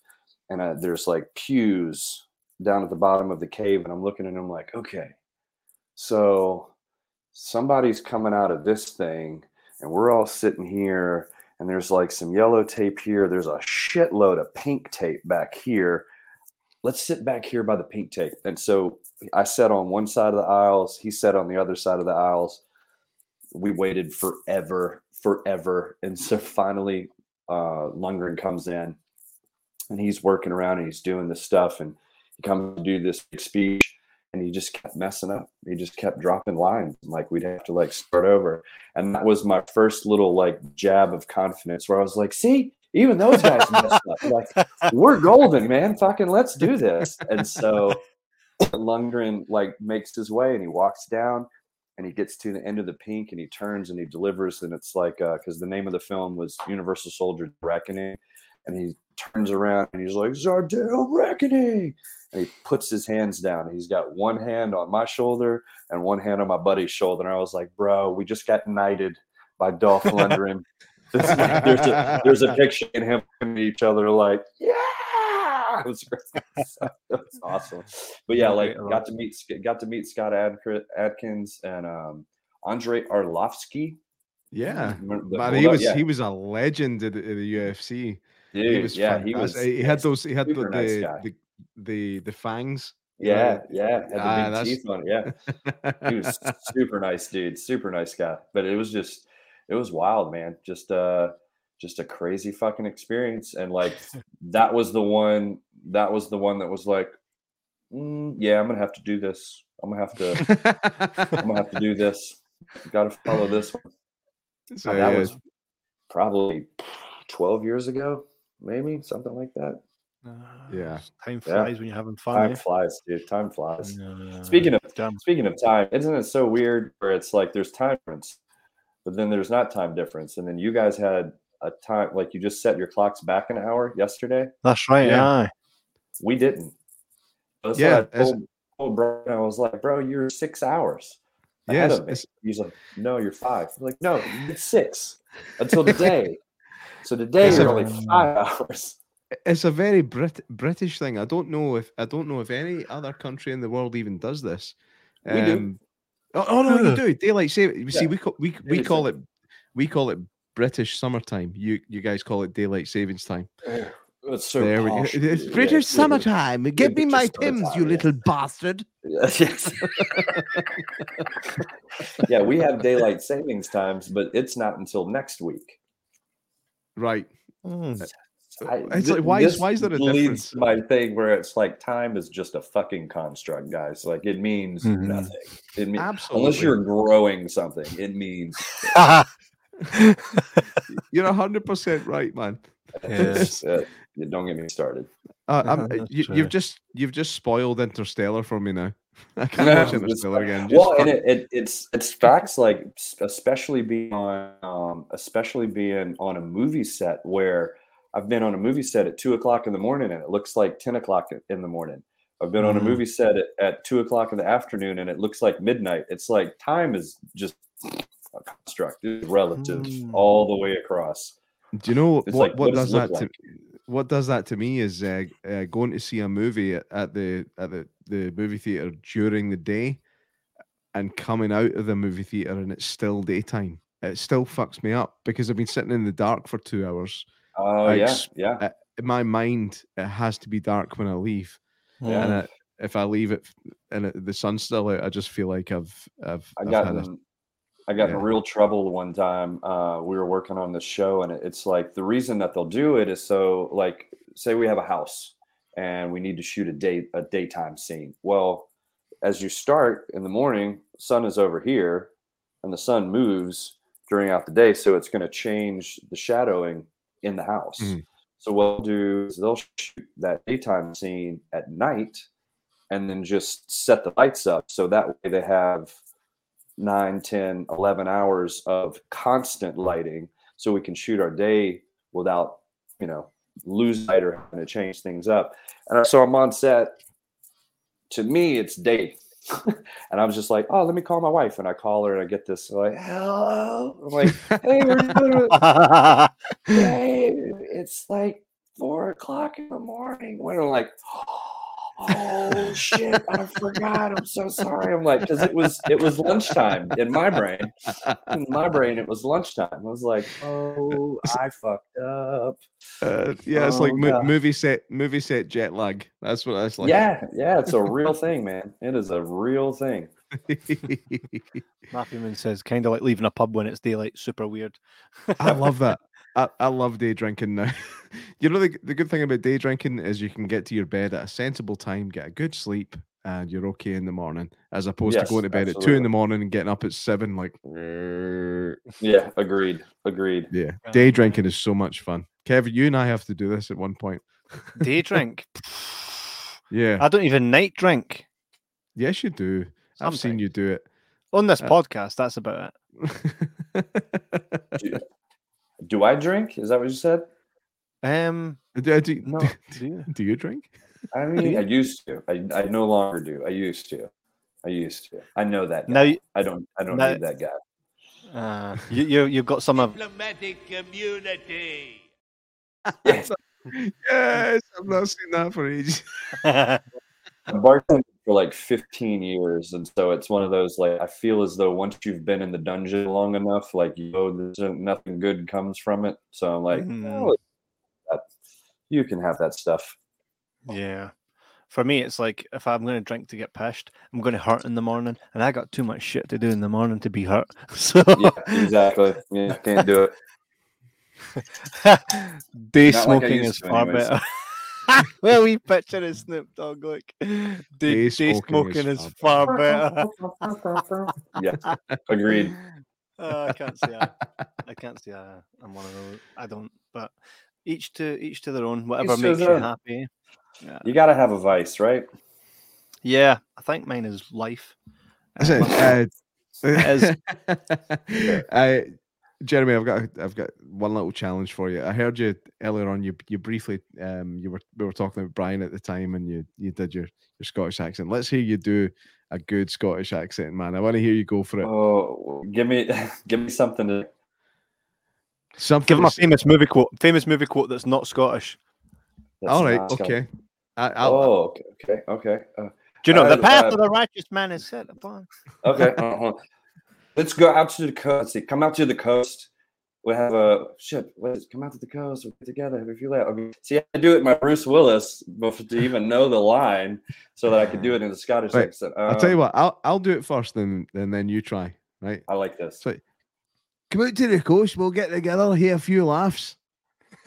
and uh, there's like pews down at the bottom of the cave, and I'm looking at them like, okay, so somebody's coming out of this thing, and we're all sitting here, and there's like some yellow tape here. There's a shitload of pink tape back here. Let's sit back here by the pink tape. And so I sat on one side of the aisles. He sat on the other side of the aisles. We waited forever, forever. And so finally, uh, Lundgren comes in and he's working around and he's doing this stuff. And he comes to do this speech and he just kept messing up. He just kept dropping lines. Like we'd have to like start over. And that was my first little like jab of confidence where I was like, see, even those guys messed up. Like, we're golden, man. Fucking let's do this. And so Lundgren like makes his way and he walks down and he gets to the end of the pink and he turns and he delivers and it's like because uh, the name of the film was Universal Soldier Reckoning and he turns around and he's like Zardel Reckoning and he puts his hands down. He's got one hand on my shoulder and one hand on my buddy's shoulder. And I was like, bro, we just got knighted by Dolph Lundgren. (laughs) there's, a, there's a picture of him and each other like, yeah (laughs) it was it (laughs) was awesome. But yeah, like got to meet got to meet Scott Adkins and um, Andrei Arlovski. Yeah, but he was yeah. he was a legend at the, at the UFC. Dude, he was yeah, he was. He had those. He had the, nice the, the, the the fangs. Yeah, yeah, had the ah, big teeth on it. Yeah, he was (laughs) super nice, dude. Super nice guy. But it was just, it was wild, man. Just uh, just a crazy fucking experience. And like (laughs) that was the one that was the one that was like, mm, yeah, I'm gonna have to do this. I'm gonna have to I'm gonna have to do this. Gotta follow this one. (laughs) So, that yeah. was probably 12 years ago, maybe something like that. Uh, yeah, time flies yeah. when you're having fun. Time eh? flies, dude. Time flies. speaking of speaking of time, isn't it so weird where it's like there's time difference, but then there's not time difference, and then you guys had a time like you just set your clocks back an hour yesterday. That's right. Yeah. yeah. We didn't. That's yeah. I told, told Brian, I was like, bro, you're six hours. Yes. He's like, no, you're five. I'm like, no, it's six until (laughs) today. So today you're only five hours. It's a very Brit- British thing. I don't know if I don't know if any other country in the world even does this. We um, do. Oh, oh, no, you do daylight saving. You yeah. see, we call, we we call it we call it British summertime. You you guys call it daylight savings time. It's so there posh, we (laughs) go. It's British yeah, summertime. Give me my Pimm's, you little bastard. (laughs) Yes. (laughs) yeah, we have daylight savings times, but it's not until next week. Right. Mm. I, it's like why is why is that a leads difference? my thing where it's like time is just a fucking construct, guys. Like it means mm-hmm. nothing. It means Absolutely. unless you're growing something, it means (laughs) You're hundred percent right, man. Yes. (laughs) don't get me started. Uh, (laughs) you, have just you've just spoiled Interstellar for me now. (laughs) I can't watch Interstellar again. Just well, and it, it, it's it's facts like especially being on um, especially being on a movie set where I've been on a movie set at two o'clock in the morning and it looks like ten o'clock in the morning. I've been mm. on a mm-hmm. movie set at, at two o'clock in the afternoon and it looks like midnight. It's like time is just construct. It's relative Mm. all the way across. Do you know It's what? like, what what does that look to like? What does that to me is uh, uh, going to see a movie at, the at the, the movie theater during the day, and coming out of the movie theater and it's still daytime. It still fucks me up because I've been sitting in the dark for two hours. Oh I yeah, yeah. In my mind, it has to be dark when I leave, Yeah. and I, if I leave it and it, the sun's still out, I just feel like I've I've, I got had a I got in real trouble one time. Uh, we were working on this show, and it's like the reason that they'll do it is so like say we have a house and we need to shoot a day a daytime scene. Well, as you start in the morning, sun is over here, and the sun moves during out the day, so it's going to change the shadowing in the house. Mhm. So what they'll do is they'll shoot that daytime scene at night, and then just set the lights up so that way they have 9 10 11 hours of constant lighting so we can shoot our day without you know lose light or having to change things up. And so i'm on set. To me it's day (laughs) and i was just like oh let me call my wife. And i call her and i get this like hello? I'm like hey we're doing it. (laughs) hey it's like four o'clock in the morning. When i'm like oh shit i forgot i'm so sorry i'm like because it was it was lunchtime in my brain in my brain it was lunchtime i was like oh i fucked up Uh, yeah, it's like Oh, mo- movie set movie set jet lag. That's what that's like. yeah yeah it's a real thing man it is a real thing (laughs) Matthew Moon says, kind of like leaving a pub when it's daylight. Super weird. I love that. I, I love day drinking now. (laughs) you know the, the good thing about day drinking is you can get to your bed at a sensible time, get a good sleep, and you're okay in the morning, as opposed Yes, to going to bed at two in the morning and getting up at seven. Like, yeah agreed agreed yeah, Yeah, day drinking is so much fun. Kevin, you and I have to do this at one point. Day (laughs) drink. Yeah, I don't even night drink. yes, you do. I've seen you do it. On this Uh, podcast, that's about do, (laughs) do i drink is that what you said it. Um, (laughs) do, do, no, do, do you? do you drink? i (laughs) mean i used to i, I no longer do i used to i used to i know that guy. Now, you- i don't i don't now- need that guy uh, you, you, you've got some of. diplomatic community. (laughs) yes, I've not seen that for ages. I bartended for like 15 years, and so it's one of those like I feel as though once you've been in the dungeon long enough, like you know, there's nothing good comes from it. So I'm like, Mhm. "Oh, that- you can have that stuff. Yeah. For me, it's like if I'm going to drink to get pissed, I'm going to hurt in the morning, and I got too much shit to do in the morning to be hurt. (laughs) So Yeah, exactly. Yeah, can't do it. (laughs) day Not smoking used is far anyways. better. (laughs) well, we picture of Snoop Dogg like day, Day day smoking smoking is is far (laughs) better. (laughs) Yeah, agreed. Uh, I can't see I, I can't see I, I'm one of those. I don't. But each to each to their own. Whatever Each makes his you own. happy. Yeah. You got to have a vice, right? Yeah, I think mine is life. That's it. Uh, Uh, As- uh, Jeremy, I've got I've got one little challenge for you. I heard you earlier on. You you briefly um you were we were talking about Brian at the time, and you you did your your Scottish accent. Let's hear you do a good Scottish accent, man. I want to hear you go for it. Oh, give me, (laughs) give me something to. Something. Give him a famous movie quote. Famous movie quote that's not Scottish. that's All right. Okay. I, I'll, Oh, okay, okay, okay. Uh, Do you know the Uh, path uh, of the righteous man is set upon? Okay. Let's go out to the coast. Let's see, come out to the coast. We have a shit. Let's come out to the coast. We'll get together. Have a few laugh. Okay. See, I to do it my Bruce Willis before to even know the line, so that I could do it in the Scottish Right. accent. I'll tell you Um, what. I'll I'll do it first, and and then you try. Right. I like this. So- Come out to the coast. We'll get together. Hear a few laughs.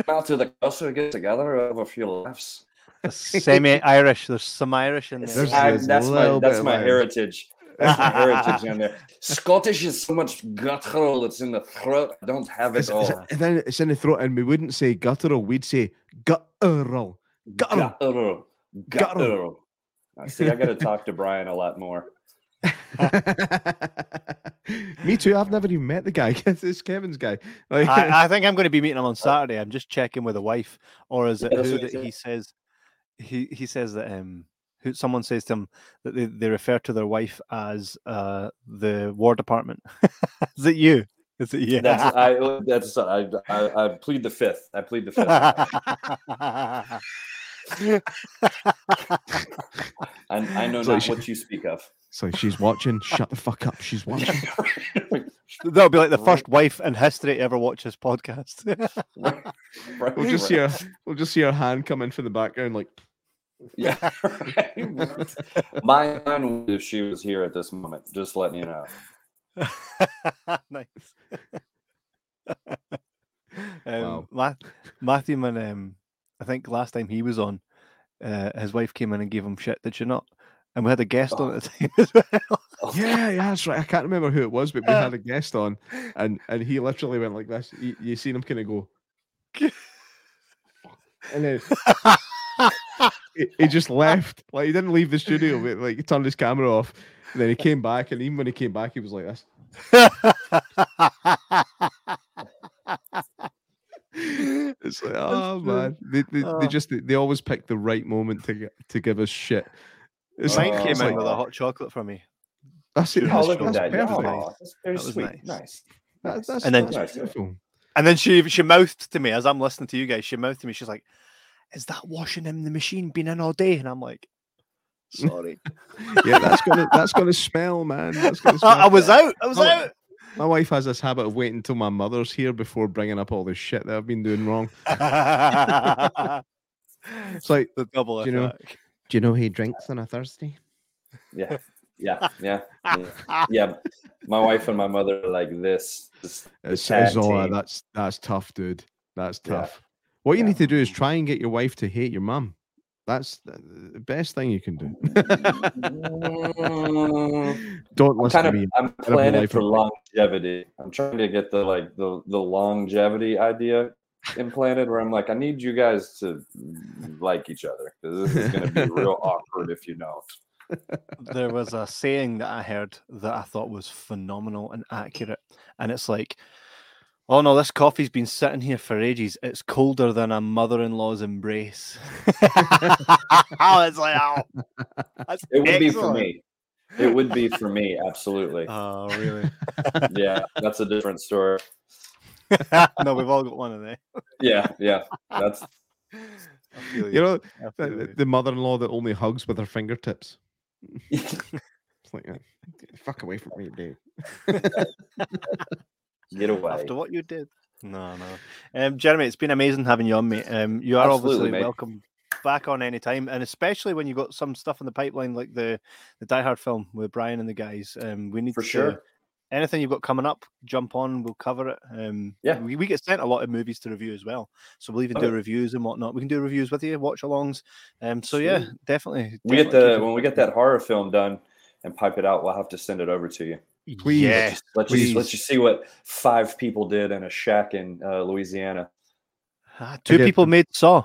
Come out to the coast. We'll get together. Have a few laughs. Semi Irish. There's some Irish in there. There's- I- there's a that's my that's of my Irish. heritage. That's my heritage in there. Scottish is so much guttural. It's in the throat. I don't have it It's, it's, all. and then it's in the throat, and we wouldn't say guttural. We'd say guttural. Guttural. Guttural. Guttural. Guttural. Uh, See, I got to talk to Brian a lot more. (laughs) Me too. I've never even met the guy. (laughs) it's Kevin's guy. Like, I, I (laughs) think I'm going to be meeting him on Saturday. I'm just checking with a wife, or is it Yeah, who he that he says? He he says that um who someone says to him that they, they refer to their wife as uh, the War Department. (laughs) Is it you? Is it you? That's I. (laughs) That's I, I. I plead the fifth. I plead the fifth. (laughs) I, I know So not she- what you speak of. So she's watching. Shut the fuck up. She's watching. That'll be like the first wife in history to ever watch this podcast. Right, We'll just right. see her. We'll just see her hand come in from the background, like. Yeah. (laughs) right. My (laughs) mine would if she was here at this moment. Just letting you know. (laughs) nice. um, Wow. Matthew, man, um, I think last time he was on, uh, his wife came in and gave him shit. Did she not? And we had a guest on at the time as well. Yeah, yeah, that's right. I can't remember who it was, but we had a guest on, and and he literally went like this. You, you seen him kind of go, and then he, he just left. Like he didn't leave the studio, (laughs) but like he turned his camera off. And then he came back, and even when he came back, he was like this. (laughs) It's like, oh true. man, they, they, Oh. they just they always pick the right moment to to give us shit. It's Mine like, came it's in like, with a hot chocolate for me. that's it. Yeah, Oh, That's, that's that. perfect. Oh, that's That was sweet. nice. Nice. That- that's, And then- that's Nice. And then she she mouthed to me as I'm listening to you guys. She mouthed to me. She's like, "Is that washing in the machine been in all day?" And I'm like, "Sorry, (laughs) Yeah, that's gonna that's gonna smell, man. That's gonna (laughs) I, I was out. I was Oh. out." My wife has this habit of waiting until my mother's here before bringing up all the shit that I've been doing wrong. (laughs) It's like, the double Do you know- do you know he drinks on a Thursday? Yeah. Yeah. Yeah. Yeah. yeah. My wife and my mother are like this. This- It's, tag it's all right. team. that's that's tough, dude. That's Yeah. tough. What you Yeah. need to do is try and get your wife to hate your mum. That's the the best thing you can do. Mm, (laughs) Don't I'm listen kind to of me. I'm planning life for longevity. I'm trying to get the like the the longevity idea implanted where I'm like, I need you guys to like each other because this is going to be real (laughs) awkward if you don't. there was a saying that I heard that I thought was phenomenal and accurate. And it's like, oh no, this coffee's been sitting here for ages. It's colder than a mother in law's embrace. oh, (laughs) it's like, oh, that's It would be for me. It would be for me, absolutely. (laughs) Oh, really? (laughs) Yeah, that's a different story. no, we've all got one of them. Yeah, yeah, that's I feel You know, the, the mother-in-law that only hugs with her fingertips. It's like, "Uh, get the fuck away from me, dude. Get away. After what you did. No, no. Um, Jeremy, it's been amazing having you on, mate. Um, you are Absolutely, obviously mate. welcome back on any time, and especially when you got some stuff in the pipeline like the the Die Hard film with Brian and the guys. Um, we need For to, sure. Anything you've got coming up, jump on. We'll cover it. Um, Yeah. we, we get sent a lot of movies to review as well, so we'll even Oh, do reviews and whatnot. We can do reviews with you, watch alongs. Um, so yeah, Sweet. definitely. We get definitely the when we get that horror film done and pipe it out, we'll have to send it over to you. Please. Yeah, Let you let please. you see what five people did in a shack in uh, Louisiana. Ah, two get- people made Saw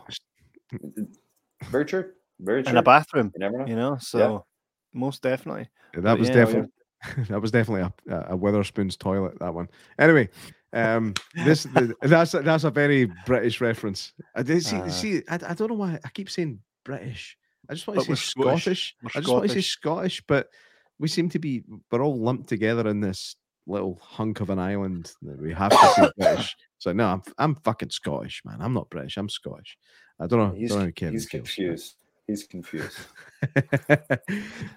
Very true. Very true. in a bathroom. You never know. You know, so most definitely. That But was yeah, we- definitely (laughs) that was definitely a, a Wetherspoon's toilet. That one. Anyway, um, this (laughs) the, that's a- that's a very British reference. I did see. Uh. see, I, I don't know why I keep saying British. I just want to say Scottish. Scottish. I just want to say Scottish. Scottish, but we seem to be we're all lumped together in this little hunk of an island that we have to say (coughs) British. So no, I'm I'm fucking Scottish, man. I'm not British. I'm Scottish. I don't know. He's, don't know how Kevin he's feels. confused. He's confused. (laughs)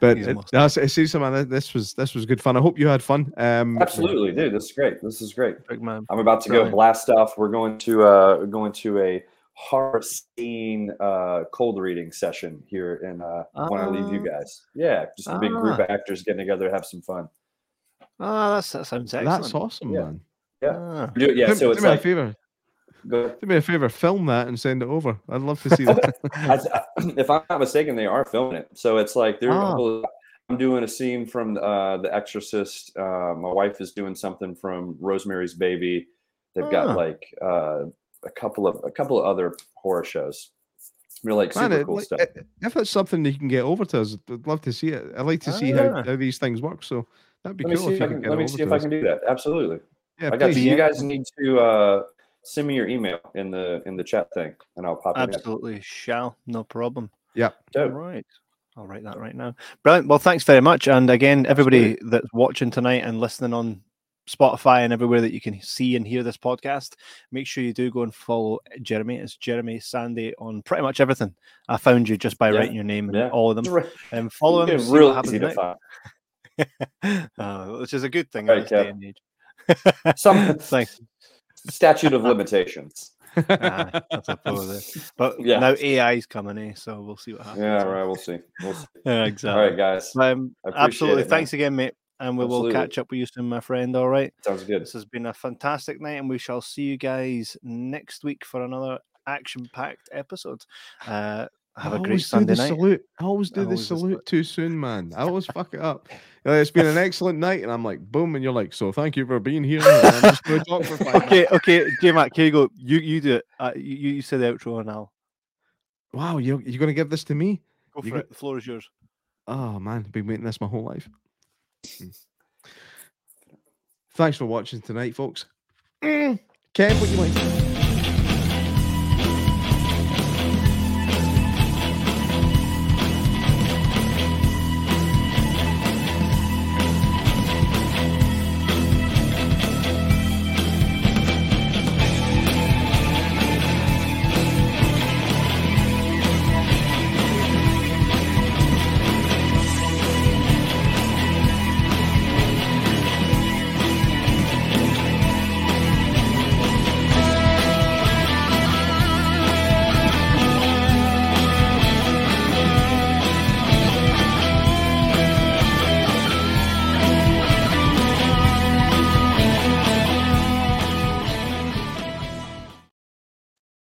but He's it, lost. that's, I see, man. th- This was this was good fun. I hope you had fun. Um, Absolutely, dude. This is great. This is great. Big man. I'm about to go blast off. We're going to uh going to a horror scene uh cold reading session here in uh when I leave you Ah. guys. Yeah, just a big group Ah. of actors getting together to have some fun. Oh, that's, that sounds excellent. That's awesome, Yeah. man. Yeah. Ah. Do- Yeah, do, so do it's me like a favor. go Do me a favor. Film that and send it over. I'd love to see that. (laughs) I, (clears throat) if I'm not mistaken, they are filming it. So it's like they're. Ah. I'm doing a scene from uh, The Exorcist. Uh, my wife is doing something from Rosemary's Baby. They've Ah. got like uh, a couple of a couple of other horror shows. They're like Man, super it- cool like, stuff. if it's something you can get over to us, I'd love to see it. I'd like to see how, Ah. how these things work. So that'd be Let cool see if if you I could can. get Let me over see if I us. can do that. Absolutely. Yeah, I got please. you. You Yeah. guys need to uh, send me your email in the in the chat thing, and I'll pop it in. Absolutely shall. No problem. Yeah. All Dope. right. I'll write that right now. Brilliant. Well, thanks very much. And again, everybody that's watching tonight and listening on Spotify and everywhere that you can see and hear this podcast, make sure you do go and follow Jeremy. It's Jeremy Sande on pretty much everything. I found you just by yeah. writing your name and yeah. all of them. And um, (laughs) follow him. Real easy to find. (laughs) uh, which is a good thing right, in this day and age. Some (laughs) Thanks. statute of limitations. ah, but yeah. now AI is coming, eh? So we'll see what happens. Yeah, right. We'll see. We'll see. Yeah, exactly. All right, guys. Um, absolutely. It, Thanks again, mate. And we absolutely. will catch up with you soon, my friend. All right. Sounds good. This has been a fantastic night, and we shall see you guys next week for another action-packed episode. Uh, have a great Sunday night. Salute. I always do I the salute too soon, man. I always fuck it up. it's been an excellent night, and I'm like, boom, and you're like, so thank you for being here. I'm just talk for five Okay, okay, J Mac, here you go. You you do it. Uh, you you say the outro, and I'll. Wow, you you're going to give this to me? Go for you it. The floor is yours. Oh man, I've been waiting this my whole life. Hmm. Thanks for watching tonight, folks. Mm. Kev, what you?